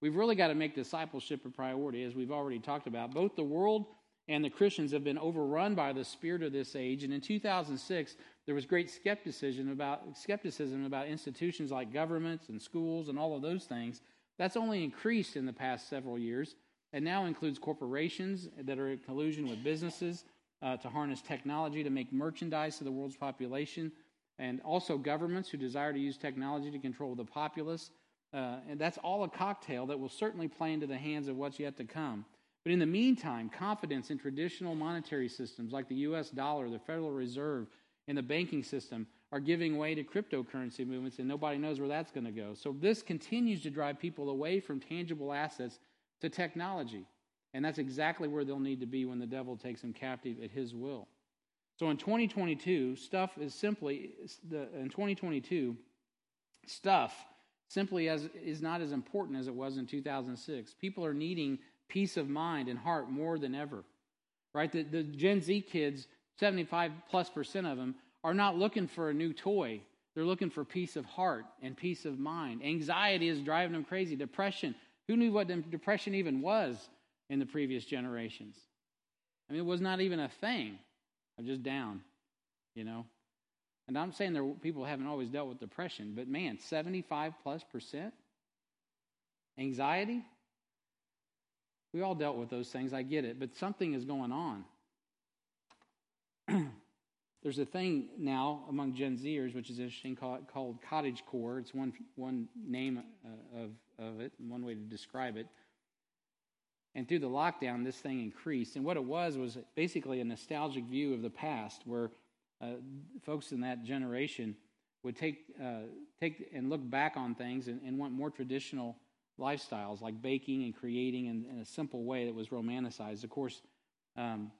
We've really got to make discipleship a priority, as we've already talked about. Both the world and the Christians have been overrun by the spirit of this age. And in 2006, there was great skepticism about skepticism about institutions like governments and schools and all of those things. That's only increased in the past several years, and now includes corporations that are in collusion with businesses uh, to harness technology to make merchandise to the world's population, and also governments who desire to use technology to control the populace uh, and that's all a cocktail that will certainly play into the hands of what's yet to come. But in the meantime, confidence in traditional monetary systems like the US dollar, the Federal Reserve, and the banking system are giving way to cryptocurrency movements, and nobody knows where that's going to go. So this continues to drive people away from tangible assets to technology. And that's exactly where they'll need to be when the devil takes them captive at his will. So in 2022, stuff is simply, in 2022, stuff simply as is not as important as it was in 2006. People are needing peace of mind and heart more than ever. Right? The, the Gen Z kids, 75 plus percent of them, are not looking for a new toy. They're looking for peace of heart and peace of mind. Anxiety is driving them crazy. Depression. Who knew what depression even was in the previous generations? I mean, it was not even a thing. I'm just down, you know. And I'm saying there people haven't always dealt with depression, but man, 75 plus percent anxiety. We all dealt with those things. I get it, but something is going on. There's a thing now among Gen Zers, which is interesting, called, called cottage core. It's one one name uh, of of it, one way to describe it. And through the lockdown, this thing increased. And what it was was basically a nostalgic view of the past, where uh, folks in that generation would take uh, take and look back on things and, and, want more traditional lifestyles like baking and creating in, in a simple way that was romanticized. Of course, um,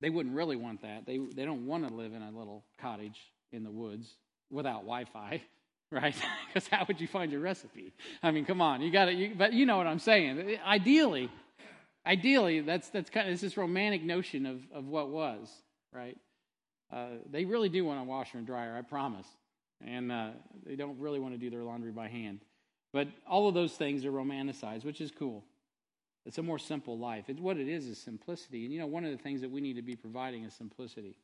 they wouldn't really want that. They they don't want to live in a little cottage in the woods without Wi-Fi, right? Because how would you find your recipe? I mean, come on, you got to. But you know what I'm saying. Ideally, ideally, that's that's kind of it's this romantic notion of of what was, right? Uh, they really do want a washer and dryer, I promise. And uh, they don't really want to do their laundry by hand. But all of those things are romanticized, which is cool. It's a more simple life. It's, what it is is simplicity. And you know, one of the things that we need to be providing is simplicity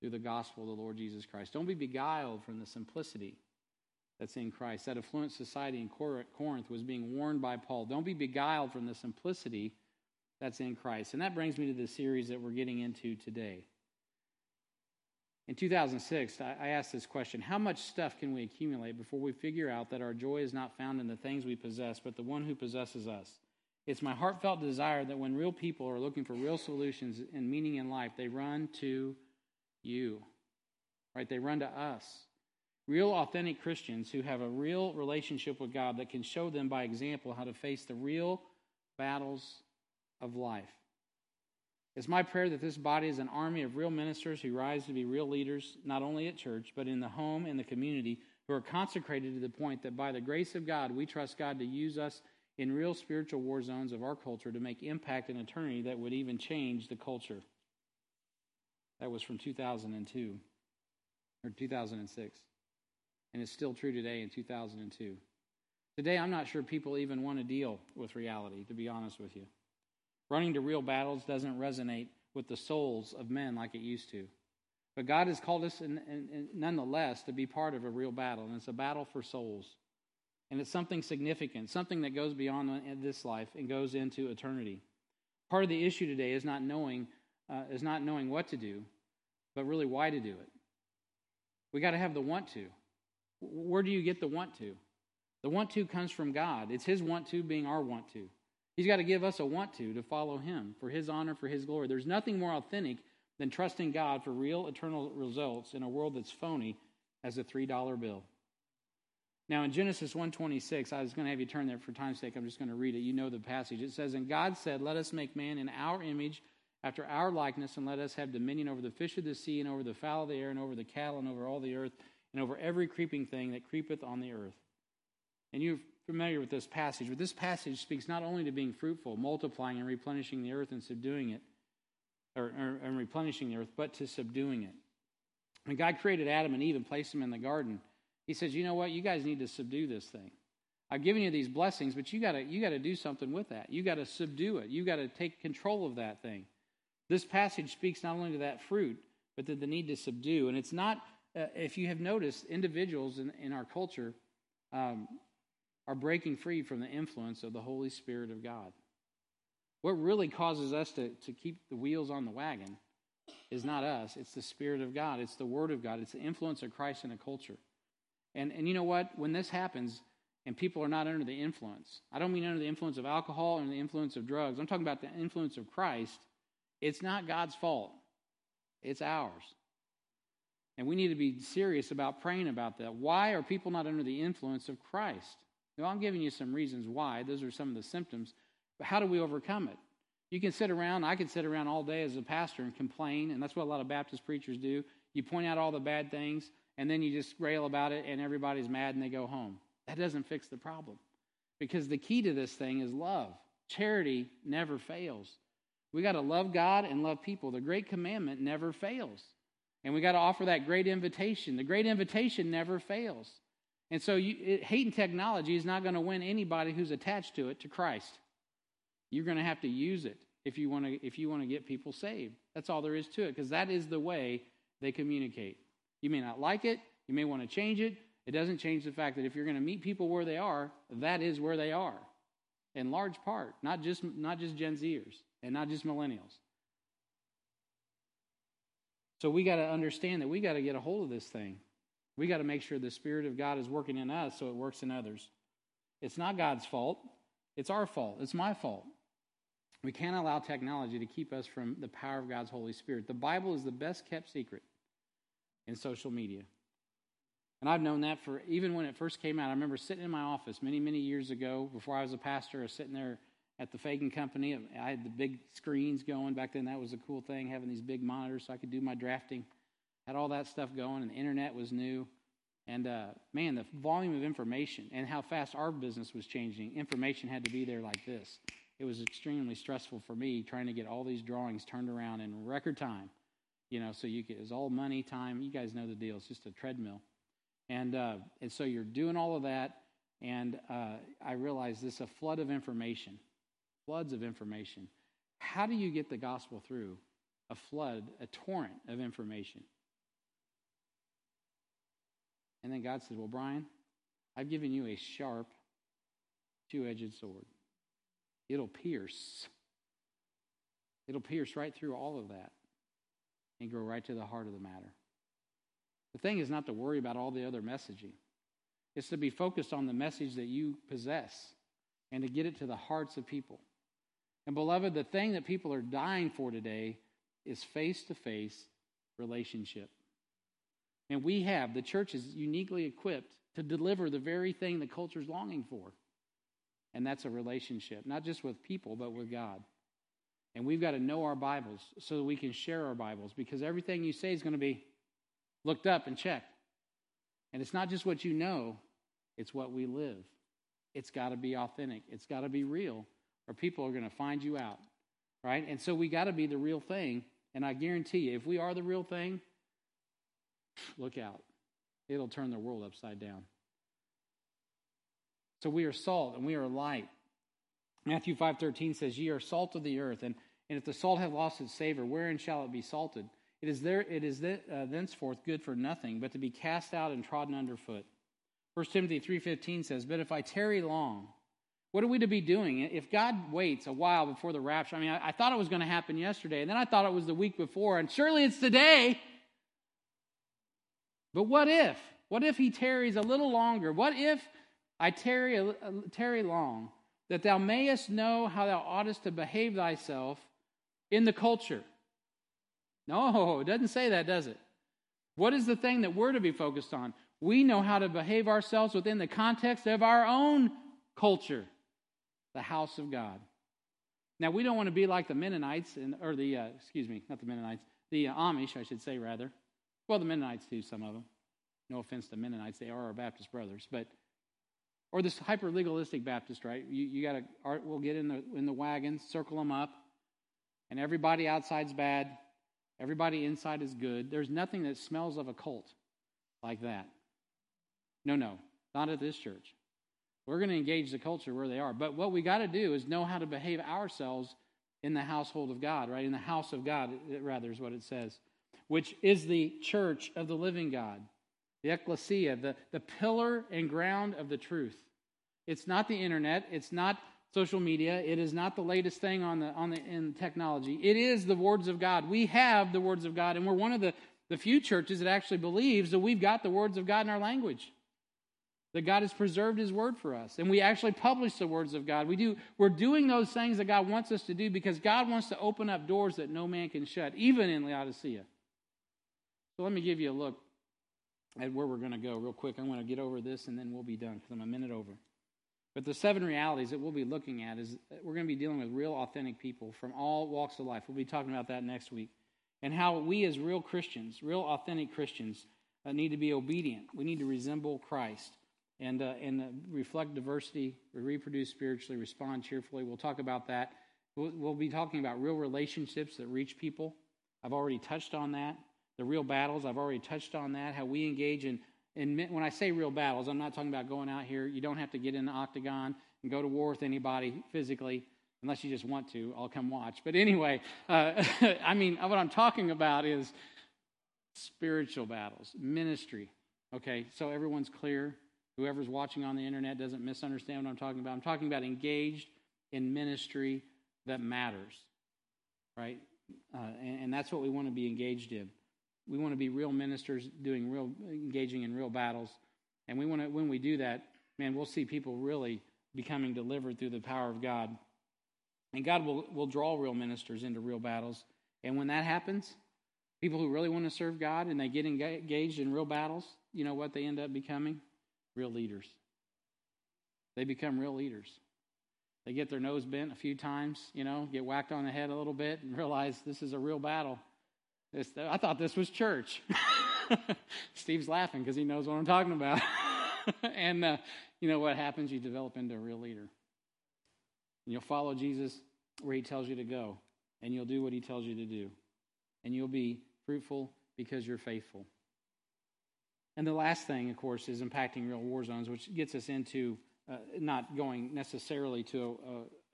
through the gospel of the Lord Jesus Christ. Don't be beguiled from the simplicity that's in Christ. That affluent society in Corinth was being warned by Paul. Don't be beguiled from the simplicity that's in Christ. And that brings me to the series that we're getting into today. In 2006, I asked this question How much stuff can we accumulate before we figure out that our joy is not found in the things we possess, but the one who possesses us? It's my heartfelt desire that when real people are looking for real solutions and meaning in life, they run to you, right? They run to us. Real, authentic Christians who have a real relationship with God that can show them by example how to face the real battles of life. It's my prayer that this body is an army of real ministers who rise to be real leaders, not only at church, but in the home and the community, who are consecrated to the point that by the grace of God, we trust God to use us in real spiritual war zones of our culture to make impact in eternity that would even change the culture. That was from 2002 or 2006. And it's still true today in 2002. Today, I'm not sure people even want to deal with reality, to be honest with you. Running to real battles doesn't resonate with the souls of men like it used to. But God has called us, in, in, in, nonetheless, to be part of a real battle, and it's a battle for souls. And it's something significant, something that goes beyond this life and goes into eternity. Part of the issue today is not knowing, uh, is not knowing what to do, but really why to do it. We got to have the want to. Where do you get the want to? The want to comes from God. It's His want to being our want to. He's got to give us a want to to follow him for his honor, for his glory. There's nothing more authentic than trusting God for real eternal results in a world that's phony as a $3 bill. Now in Genesis 1:26, I was going to have you turn there for time's sake. I'm just going to read it. You know the passage. It says, "And God said, Let us make man in our image, after our likeness, and let us have dominion over the fish of the sea, and over the fowl of the air, and over the cattle, and over all the earth, and over every creeping thing that creepeth on the earth." And you're familiar with this passage, but this passage speaks not only to being fruitful, multiplying and replenishing the earth and subduing it, or, or and replenishing the earth, but to subduing it. When God created Adam and Eve and placed them in the garden, He says, "You know what? You guys need to subdue this thing. I've given you these blessings, but you got to you got to do something with that. You got to subdue it. You got to take control of that thing." This passage speaks not only to that fruit, but to the need to subdue. And it's not, uh, if you have noticed, individuals in, in our culture um, are breaking free from the influence of the Holy Spirit of God. What really causes us to, to keep the wheels on the wagon is not us, it's the Spirit of God, it's the Word of God, it's the influence of Christ in a culture. And, and you know what? When this happens and people are not under the influence, I don't mean under the influence of alcohol or the influence of drugs, I'm talking about the influence of Christ it's not God's fault, it's ours. And we need to be serious about praying about that. Why are people not under the influence of Christ? Now, I'm giving you some reasons why. Those are some of the symptoms. But how do we overcome it? You can sit around, I can sit around all day as a pastor and complain, and that's what a lot of Baptist preachers do. You point out all the bad things, and then you just rail about it, and everybody's mad and they go home. That doesn't fix the problem. Because the key to this thing is love. Charity never fails. We got to love God and love people. The great commandment never fails. And we got to offer that great invitation. The great invitation never fails. And so you, it, hating technology is not going to win anybody who's attached to it to Christ. You're going to have to use it if you want to if you want to get people saved. That's all there is to it because that is the way they communicate. You may not like it, you may want to change it. It doesn't change the fact that if you're going to meet people where they are, that is where they are. In large part, not just not just Gen Zers and not just millennials. So we got to understand that we got to get a hold of this thing. We got to make sure the Spirit of God is working in us so it works in others. It's not God's fault, it's our fault, it's my fault. We can't allow technology to keep us from the power of God's Holy Spirit. The Bible is the best kept secret in social media. And I've known that for even when it first came out. I remember sitting in my office many, many years ago before I was a pastor. Was sitting there at the Fagan Company. I had the big screens going back then. That was a cool thing, having these big monitors so I could do my drafting. Had all that stuff going, and the internet was new. And uh, man, the volume of information and how fast our business was changing. Information had to be there like this. It was extremely stressful for me trying to get all these drawings turned around in record time. You know, so you could, it was all money, time. You guys know the deal. It's just a treadmill. And, uh, and so you're doing all of that. And uh, I realized this a flood of information floods of information. How do you get the gospel through a flood, a torrent of information? And then God said, Well, Brian, I've given you a sharp, two edged sword. It'll pierce. It'll pierce right through all of that and go right to the heart of the matter. The thing is not to worry about all the other messaging, it's to be focused on the message that you possess and to get it to the hearts of people. And beloved, the thing that people are dying for today is face to face relationship. And we have, the church is uniquely equipped to deliver the very thing the culture is longing for. And that's a relationship, not just with people, but with God. And we've got to know our Bibles so that we can share our Bibles because everything you say is going to be looked up and checked. And it's not just what you know, it's what we live. It's got to be authentic, it's got to be real or people are going to find you out, right? And so we got to be the real thing. And I guarantee you, if we are the real thing, look out. It'll turn the world upside down. So we are salt and we are light. Matthew 5.13 says, Ye are salt of the earth, and, and if the salt have lost its savor, wherein shall it be salted? It is, there, it is th- uh, thenceforth good for nothing, but to be cast out and trodden underfoot. 1 Timothy 3.15 says, But if I tarry long, what are we to be doing? If God waits a while before the rapture, I mean, I, I thought it was going to happen yesterday, and then I thought it was the week before, and surely it's today. But what if? What if he tarries a little longer? What if I tarry, tarry long, that thou mayest know how thou oughtest to behave thyself in the culture? No, it doesn't say that, does it? What is the thing that we're to be focused on? We know how to behave ourselves within the context of our own culture the house of God. Now, we don't want to be like the Mennonites, and, or the, uh, excuse me, not the Mennonites, the uh, Amish, I should say, rather. Well, the Mennonites do, some of them. No offense to Mennonites, they are our Baptist brothers. But Or this hyper legalistic Baptist, right? You, you got to, we'll get in the, in the wagon, circle them up, and everybody outside's bad, everybody inside is good. There's nothing that smells of a cult like that. No, no, not at this church. We're going to engage the culture where they are. But what we got to do is know how to behave ourselves in the household of God, right? In the house of God, rather, is what it says, which is the church of the living God, the ecclesia, the, the pillar and ground of the truth. It's not the internet, it's not social media, it is not the latest thing on the on the in technology. It is the words of God. We have the words of God, and we're one of the, the few churches that actually believes that we've got the words of God in our language that God has preserved his word for us. And we actually publish the words of God. We do, we're doing those things that God wants us to do because God wants to open up doors that no man can shut, even in Laodicea. So let me give you a look at where we're going to go real quick. I'm going to get over this and then we'll be done because I'm a minute over. But the seven realities that we'll be looking at is we're going to be dealing with real, authentic people from all walks of life. We'll be talking about that next week. And how we, as real Christians, real, authentic Christians, uh, need to be obedient. We need to resemble Christ and, uh, and uh, reflect diversity, reproduce spiritually, respond cheerfully. We'll talk about that. We'll, we'll be talking about real relationships that reach people. I've already touched on that. The real battles, I've already touched on that. How we engage in, in when I say real battles, I'm not talking about going out here. You don't have to get in the octagon and go to war with anybody physically unless you just want to. I'll come watch. But anyway, uh, I mean, what I'm talking about is spiritual battles, ministry. Okay, so everyone's clear whoever's watching on the internet doesn't misunderstand what I'm talking about. I'm talking about engaged in ministry that matters, right? Uh, and, and, that's what we want to be engaged in. We want to be real ministers doing real, engaging in real battles. And we want to, when we do that, man, we'll see people really becoming delivered through the power of God. And God will, will draw real ministers into real battles. And when that happens, people who really want to serve God and they get engaged in real battles, you know what they end up becoming? Real leaders. They become real leaders. They get their nose bent a few times, you know, get whacked on the head a little bit, and realize this is a real battle. This, I thought this was church. Steve's laughing because he knows what I'm talking about. and uh, you know what happens? You develop into a real leader. And you'll follow Jesus where he tells you to go, and you'll do what he tells you to do. And you'll be fruitful because you're faithful. And the last thing, of course, is impacting real war zones, which gets us into uh, not going necessarily to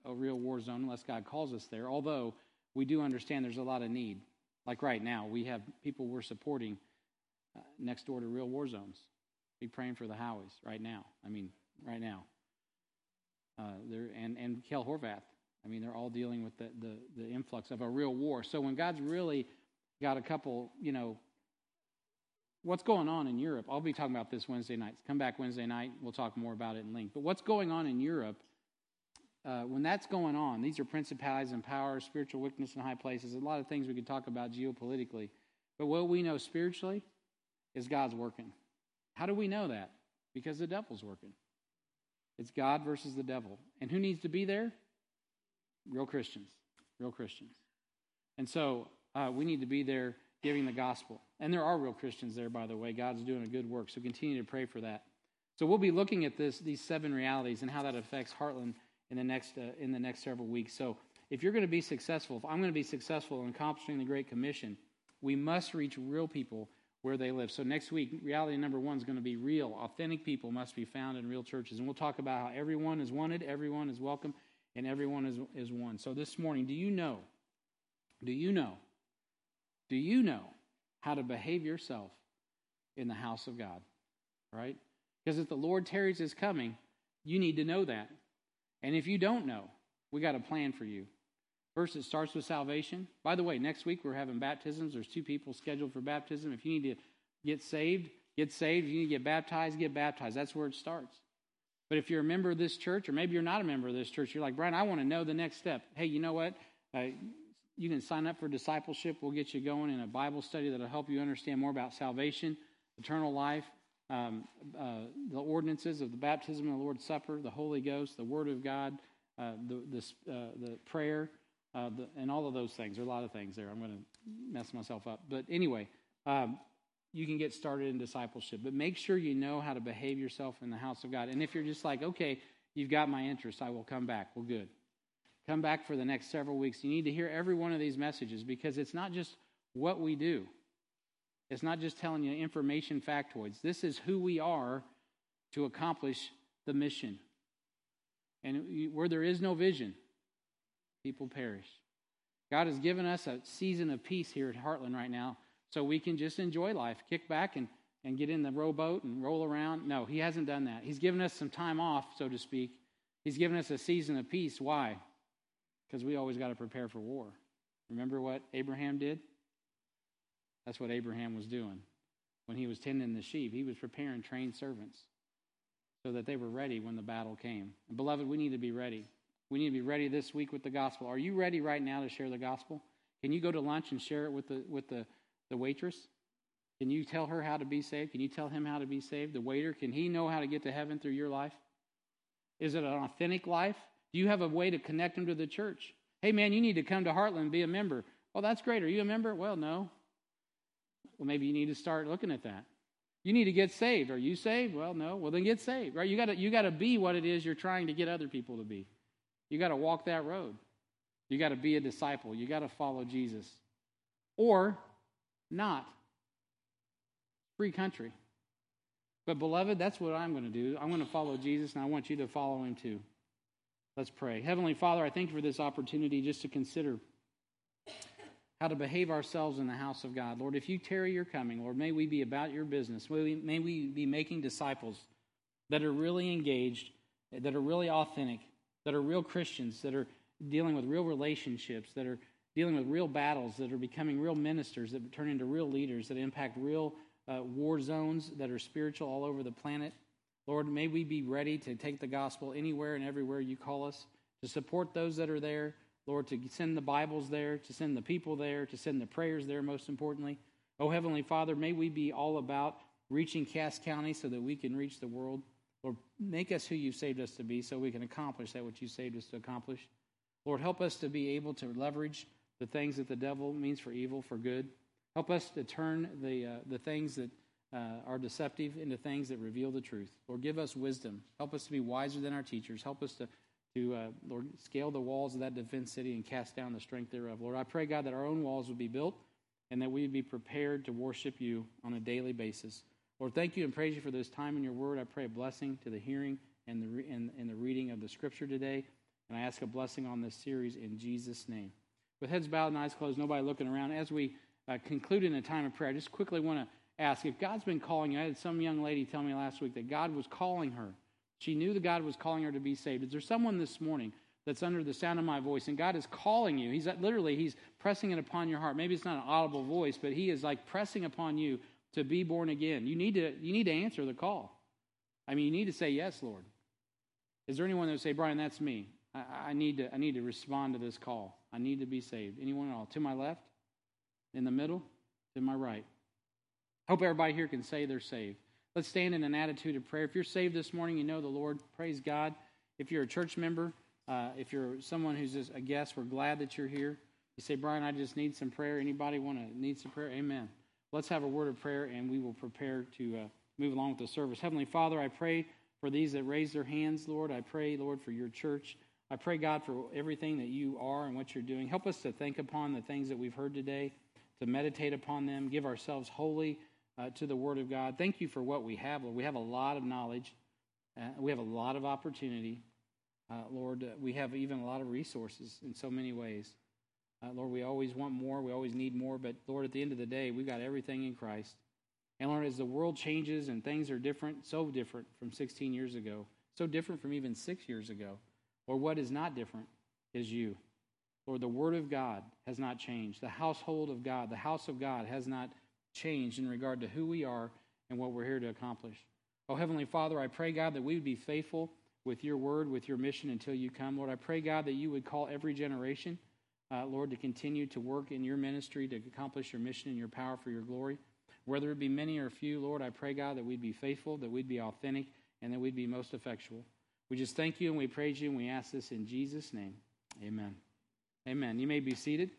a, a, a, real war zone unless God calls us there, although we do understand there's a lot of need. Like right now, we have people we're supporting uh, next door to real war zones. Be praying for the Howies right now. I mean, right now. Uh, and, and Kel Horvath. I mean, they're all dealing with the, the, the influx of a real war. So when God's really got a couple, you know, what's going on in Europe? I'll be talking about this Wednesday night. Come back Wednesday night. We'll talk more about it in length. But what's going on in Europe? Uh, when that's going on, these are principalities and powers, spiritual weakness in high places. A lot of things we could talk about geopolitically. But what we know spiritually is God's working. How do we know that? Because the devil's working. It's God versus the devil. And who needs to be there? Real Christians. Real Christians. And so uh, we need to be there giving the gospel. And there are real Christians there, by the way. God's doing a good work, so continue to pray for that. So we'll be looking at this, these seven realities and how that affects Heartland in the next uh, in the next several weeks. So if you're going to be successful, if I'm going to be successful in accomplishing the Great Commission, we must reach real people where they live. So next week, reality number one is going to be real, authentic people must be found in real churches, and we'll talk about how everyone is wanted, everyone is welcome, and everyone is is one. So this morning, do you know? Do you know do you know how to behave yourself in the house of God? Right? Because if the Lord tarries his coming, you need to know that. And if you don't know, we got a plan for you. First, it starts with salvation. By the way, next week we're having baptisms. There's two people scheduled for baptism. If you need to get saved, get saved. If you need to get baptized, get baptized. That's where it starts. But if you're a member of this church, or maybe you're not a member of this church, you're like, Brian, I want to know the next step. Hey, you know what? Uh, you can sign up for discipleship. We'll get you going in a Bible study that'll help you understand more about salvation, eternal life, um, uh, the ordinances of the baptism and the Lord's Supper, the Holy Ghost, the Word of God, uh, the, the, uh, the prayer, uh, the, and all of those things. There are a lot of things there. I'm going to mess myself up. But anyway, um, you can get started in discipleship. But make sure you know how to behave yourself in the house of God. And if you're just like, okay, you've got my interest, I will come back. Well, good. Come back for the next several weeks. You need to hear every one of these messages because it's not just what we do, it's not just telling you information factoids. This is who we are to accomplish the mission. And where there is no vision, people perish. God has given us a season of peace here at Heartland right now so we can just enjoy life, kick back and, and get in the rowboat and roll around. No, He hasn't done that. He's given us some time off, so to speak. He's given us a season of peace. Why? Because we always got to prepare for war. Remember what Abraham did? That's what Abraham was doing. When he was tending the sheep, he was preparing trained servants so that they were ready when the battle came. And beloved, we need to be ready. We need to be ready this week with the gospel. Are you ready right now to share the gospel? Can you go to lunch and share it with the with the, the waitress? Can you tell her how to be saved? Can you tell him how to be saved? The waiter, can he know how to get to heaven through your life? Is it an authentic life? Do you have a way to connect them to the church? Hey man, you need to come to Heartland and be a member. Well, that's great. Are you a member? Well, no. Well, maybe you need to start looking at that. You need to get saved. Are you saved? Well, no. Well, then get saved. Right? You got to you got to be what it is you're trying to get other people to be. You got to walk that road. You got to be a disciple. You got to follow Jesus. Or not. Free country. But, beloved, that's what I'm going to do. I'm going to follow Jesus, and I want you to follow him too. Let's pray. Heavenly Father, I thank you for this opportunity just to consider how to behave ourselves in the house of God. Lord, if you tarry your coming, Lord, may we be about your business. May we, may we be making disciples that are really engaged, that are really authentic, that are real Christians, that are dealing with real relationships, that are dealing with real battles, that are becoming real ministers, that turn into real leaders, that impact real uh, war zones that are spiritual all over the planet. Lord, may we be ready to take the gospel anywhere and everywhere you call us, to support those that are there. Lord, to send the Bibles there, to send the people there, to send the prayers there, most importantly. Oh, Heavenly Father, may we be all about reaching Cass County so that we can reach the world. Lord, make us who you've saved us to be so we can accomplish that which you saved us to accomplish. Lord, help us to be able to leverage the things that the devil means for evil for good. Help us to turn the, uh, the things that uh, are deceptive into things that reveal the truth. Lord, give us wisdom. Help us to be wiser than our teachers. Help us to, to uh, Lord, scale the walls of that defense city and cast down the strength thereof. Lord, I pray, God, that our own walls would be built and that we would be prepared to worship you on a daily basis. Lord, thank you and praise you for this time in your word. I pray a blessing to the hearing and the, re- and, and the reading of the scripture today. And I ask a blessing on this series in Jesus' name. With heads bowed and eyes closed, nobody looking around, as we uh, conclude in a time of prayer, I just quickly want to ask if God's been calling you. I had some young lady tell me last week that God was calling her. She knew that God was calling her to be saved. Is there someone this morning that's under the sound of my voice and God is calling you? He's literally, He's pressing it upon your heart. Maybe it's not an audible voice, but He is like pressing upon you to be born again. You need to, you need to answer the call. I mean, you need to say, Yes, Lord. Is there anyone that would say, Brian, that's me? I, I, need to, I need to respond to this call. I need to be saved. Anyone at all? To my left? In the middle? To my right? Hope everybody here can say they're saved. Let's stand in an attitude of prayer. If you're saved this morning, you know the Lord. Praise God. If you're a church member, uh, if you're someone who's just a guest, we're glad that you're here. You say, Brian, I just need some prayer. Anybody want to need some prayer? Amen. Let's have a word of prayer and we will prepare to uh, move along with the service. Heavenly Father, I pray for these that raise their hands, Lord. I pray, Lord, for your church. I pray, God, for everything that you are and what you're doing. Help us to think upon the things that we've heard today, to meditate upon them, give ourselves wholly uh, to the Word of God. Thank you for what we have, Lord. We have a lot of knowledge, uh, we have a lot of opportunity. Uh, Lord, uh, we have even a lot of resources in so many ways. Uh, Lord, we always want more. We always need more. But Lord, at the end of the day, we've got everything in Christ. And Lord, as the world changes and things are different, so different from 16 years ago, so different from even six years ago, or what is not different is you. Lord, the Word of God has not changed. The household of God, the house of God has not changed in regard to who we are and what we're here to accomplish. Oh, Heavenly Father, I pray, God, that we would be faithful with your word, with your mission until you come. Lord, I pray, God, that you would call every generation uh, Lord, to continue to work in your ministry to accomplish your mission and your power for your glory. Whether it be many or few, Lord, I pray, God, that we'd be faithful, that we'd be authentic, and that we'd be most effectual. We just thank you and we praise you and we ask this in Jesus' name. Amen. Amen. You may be seated.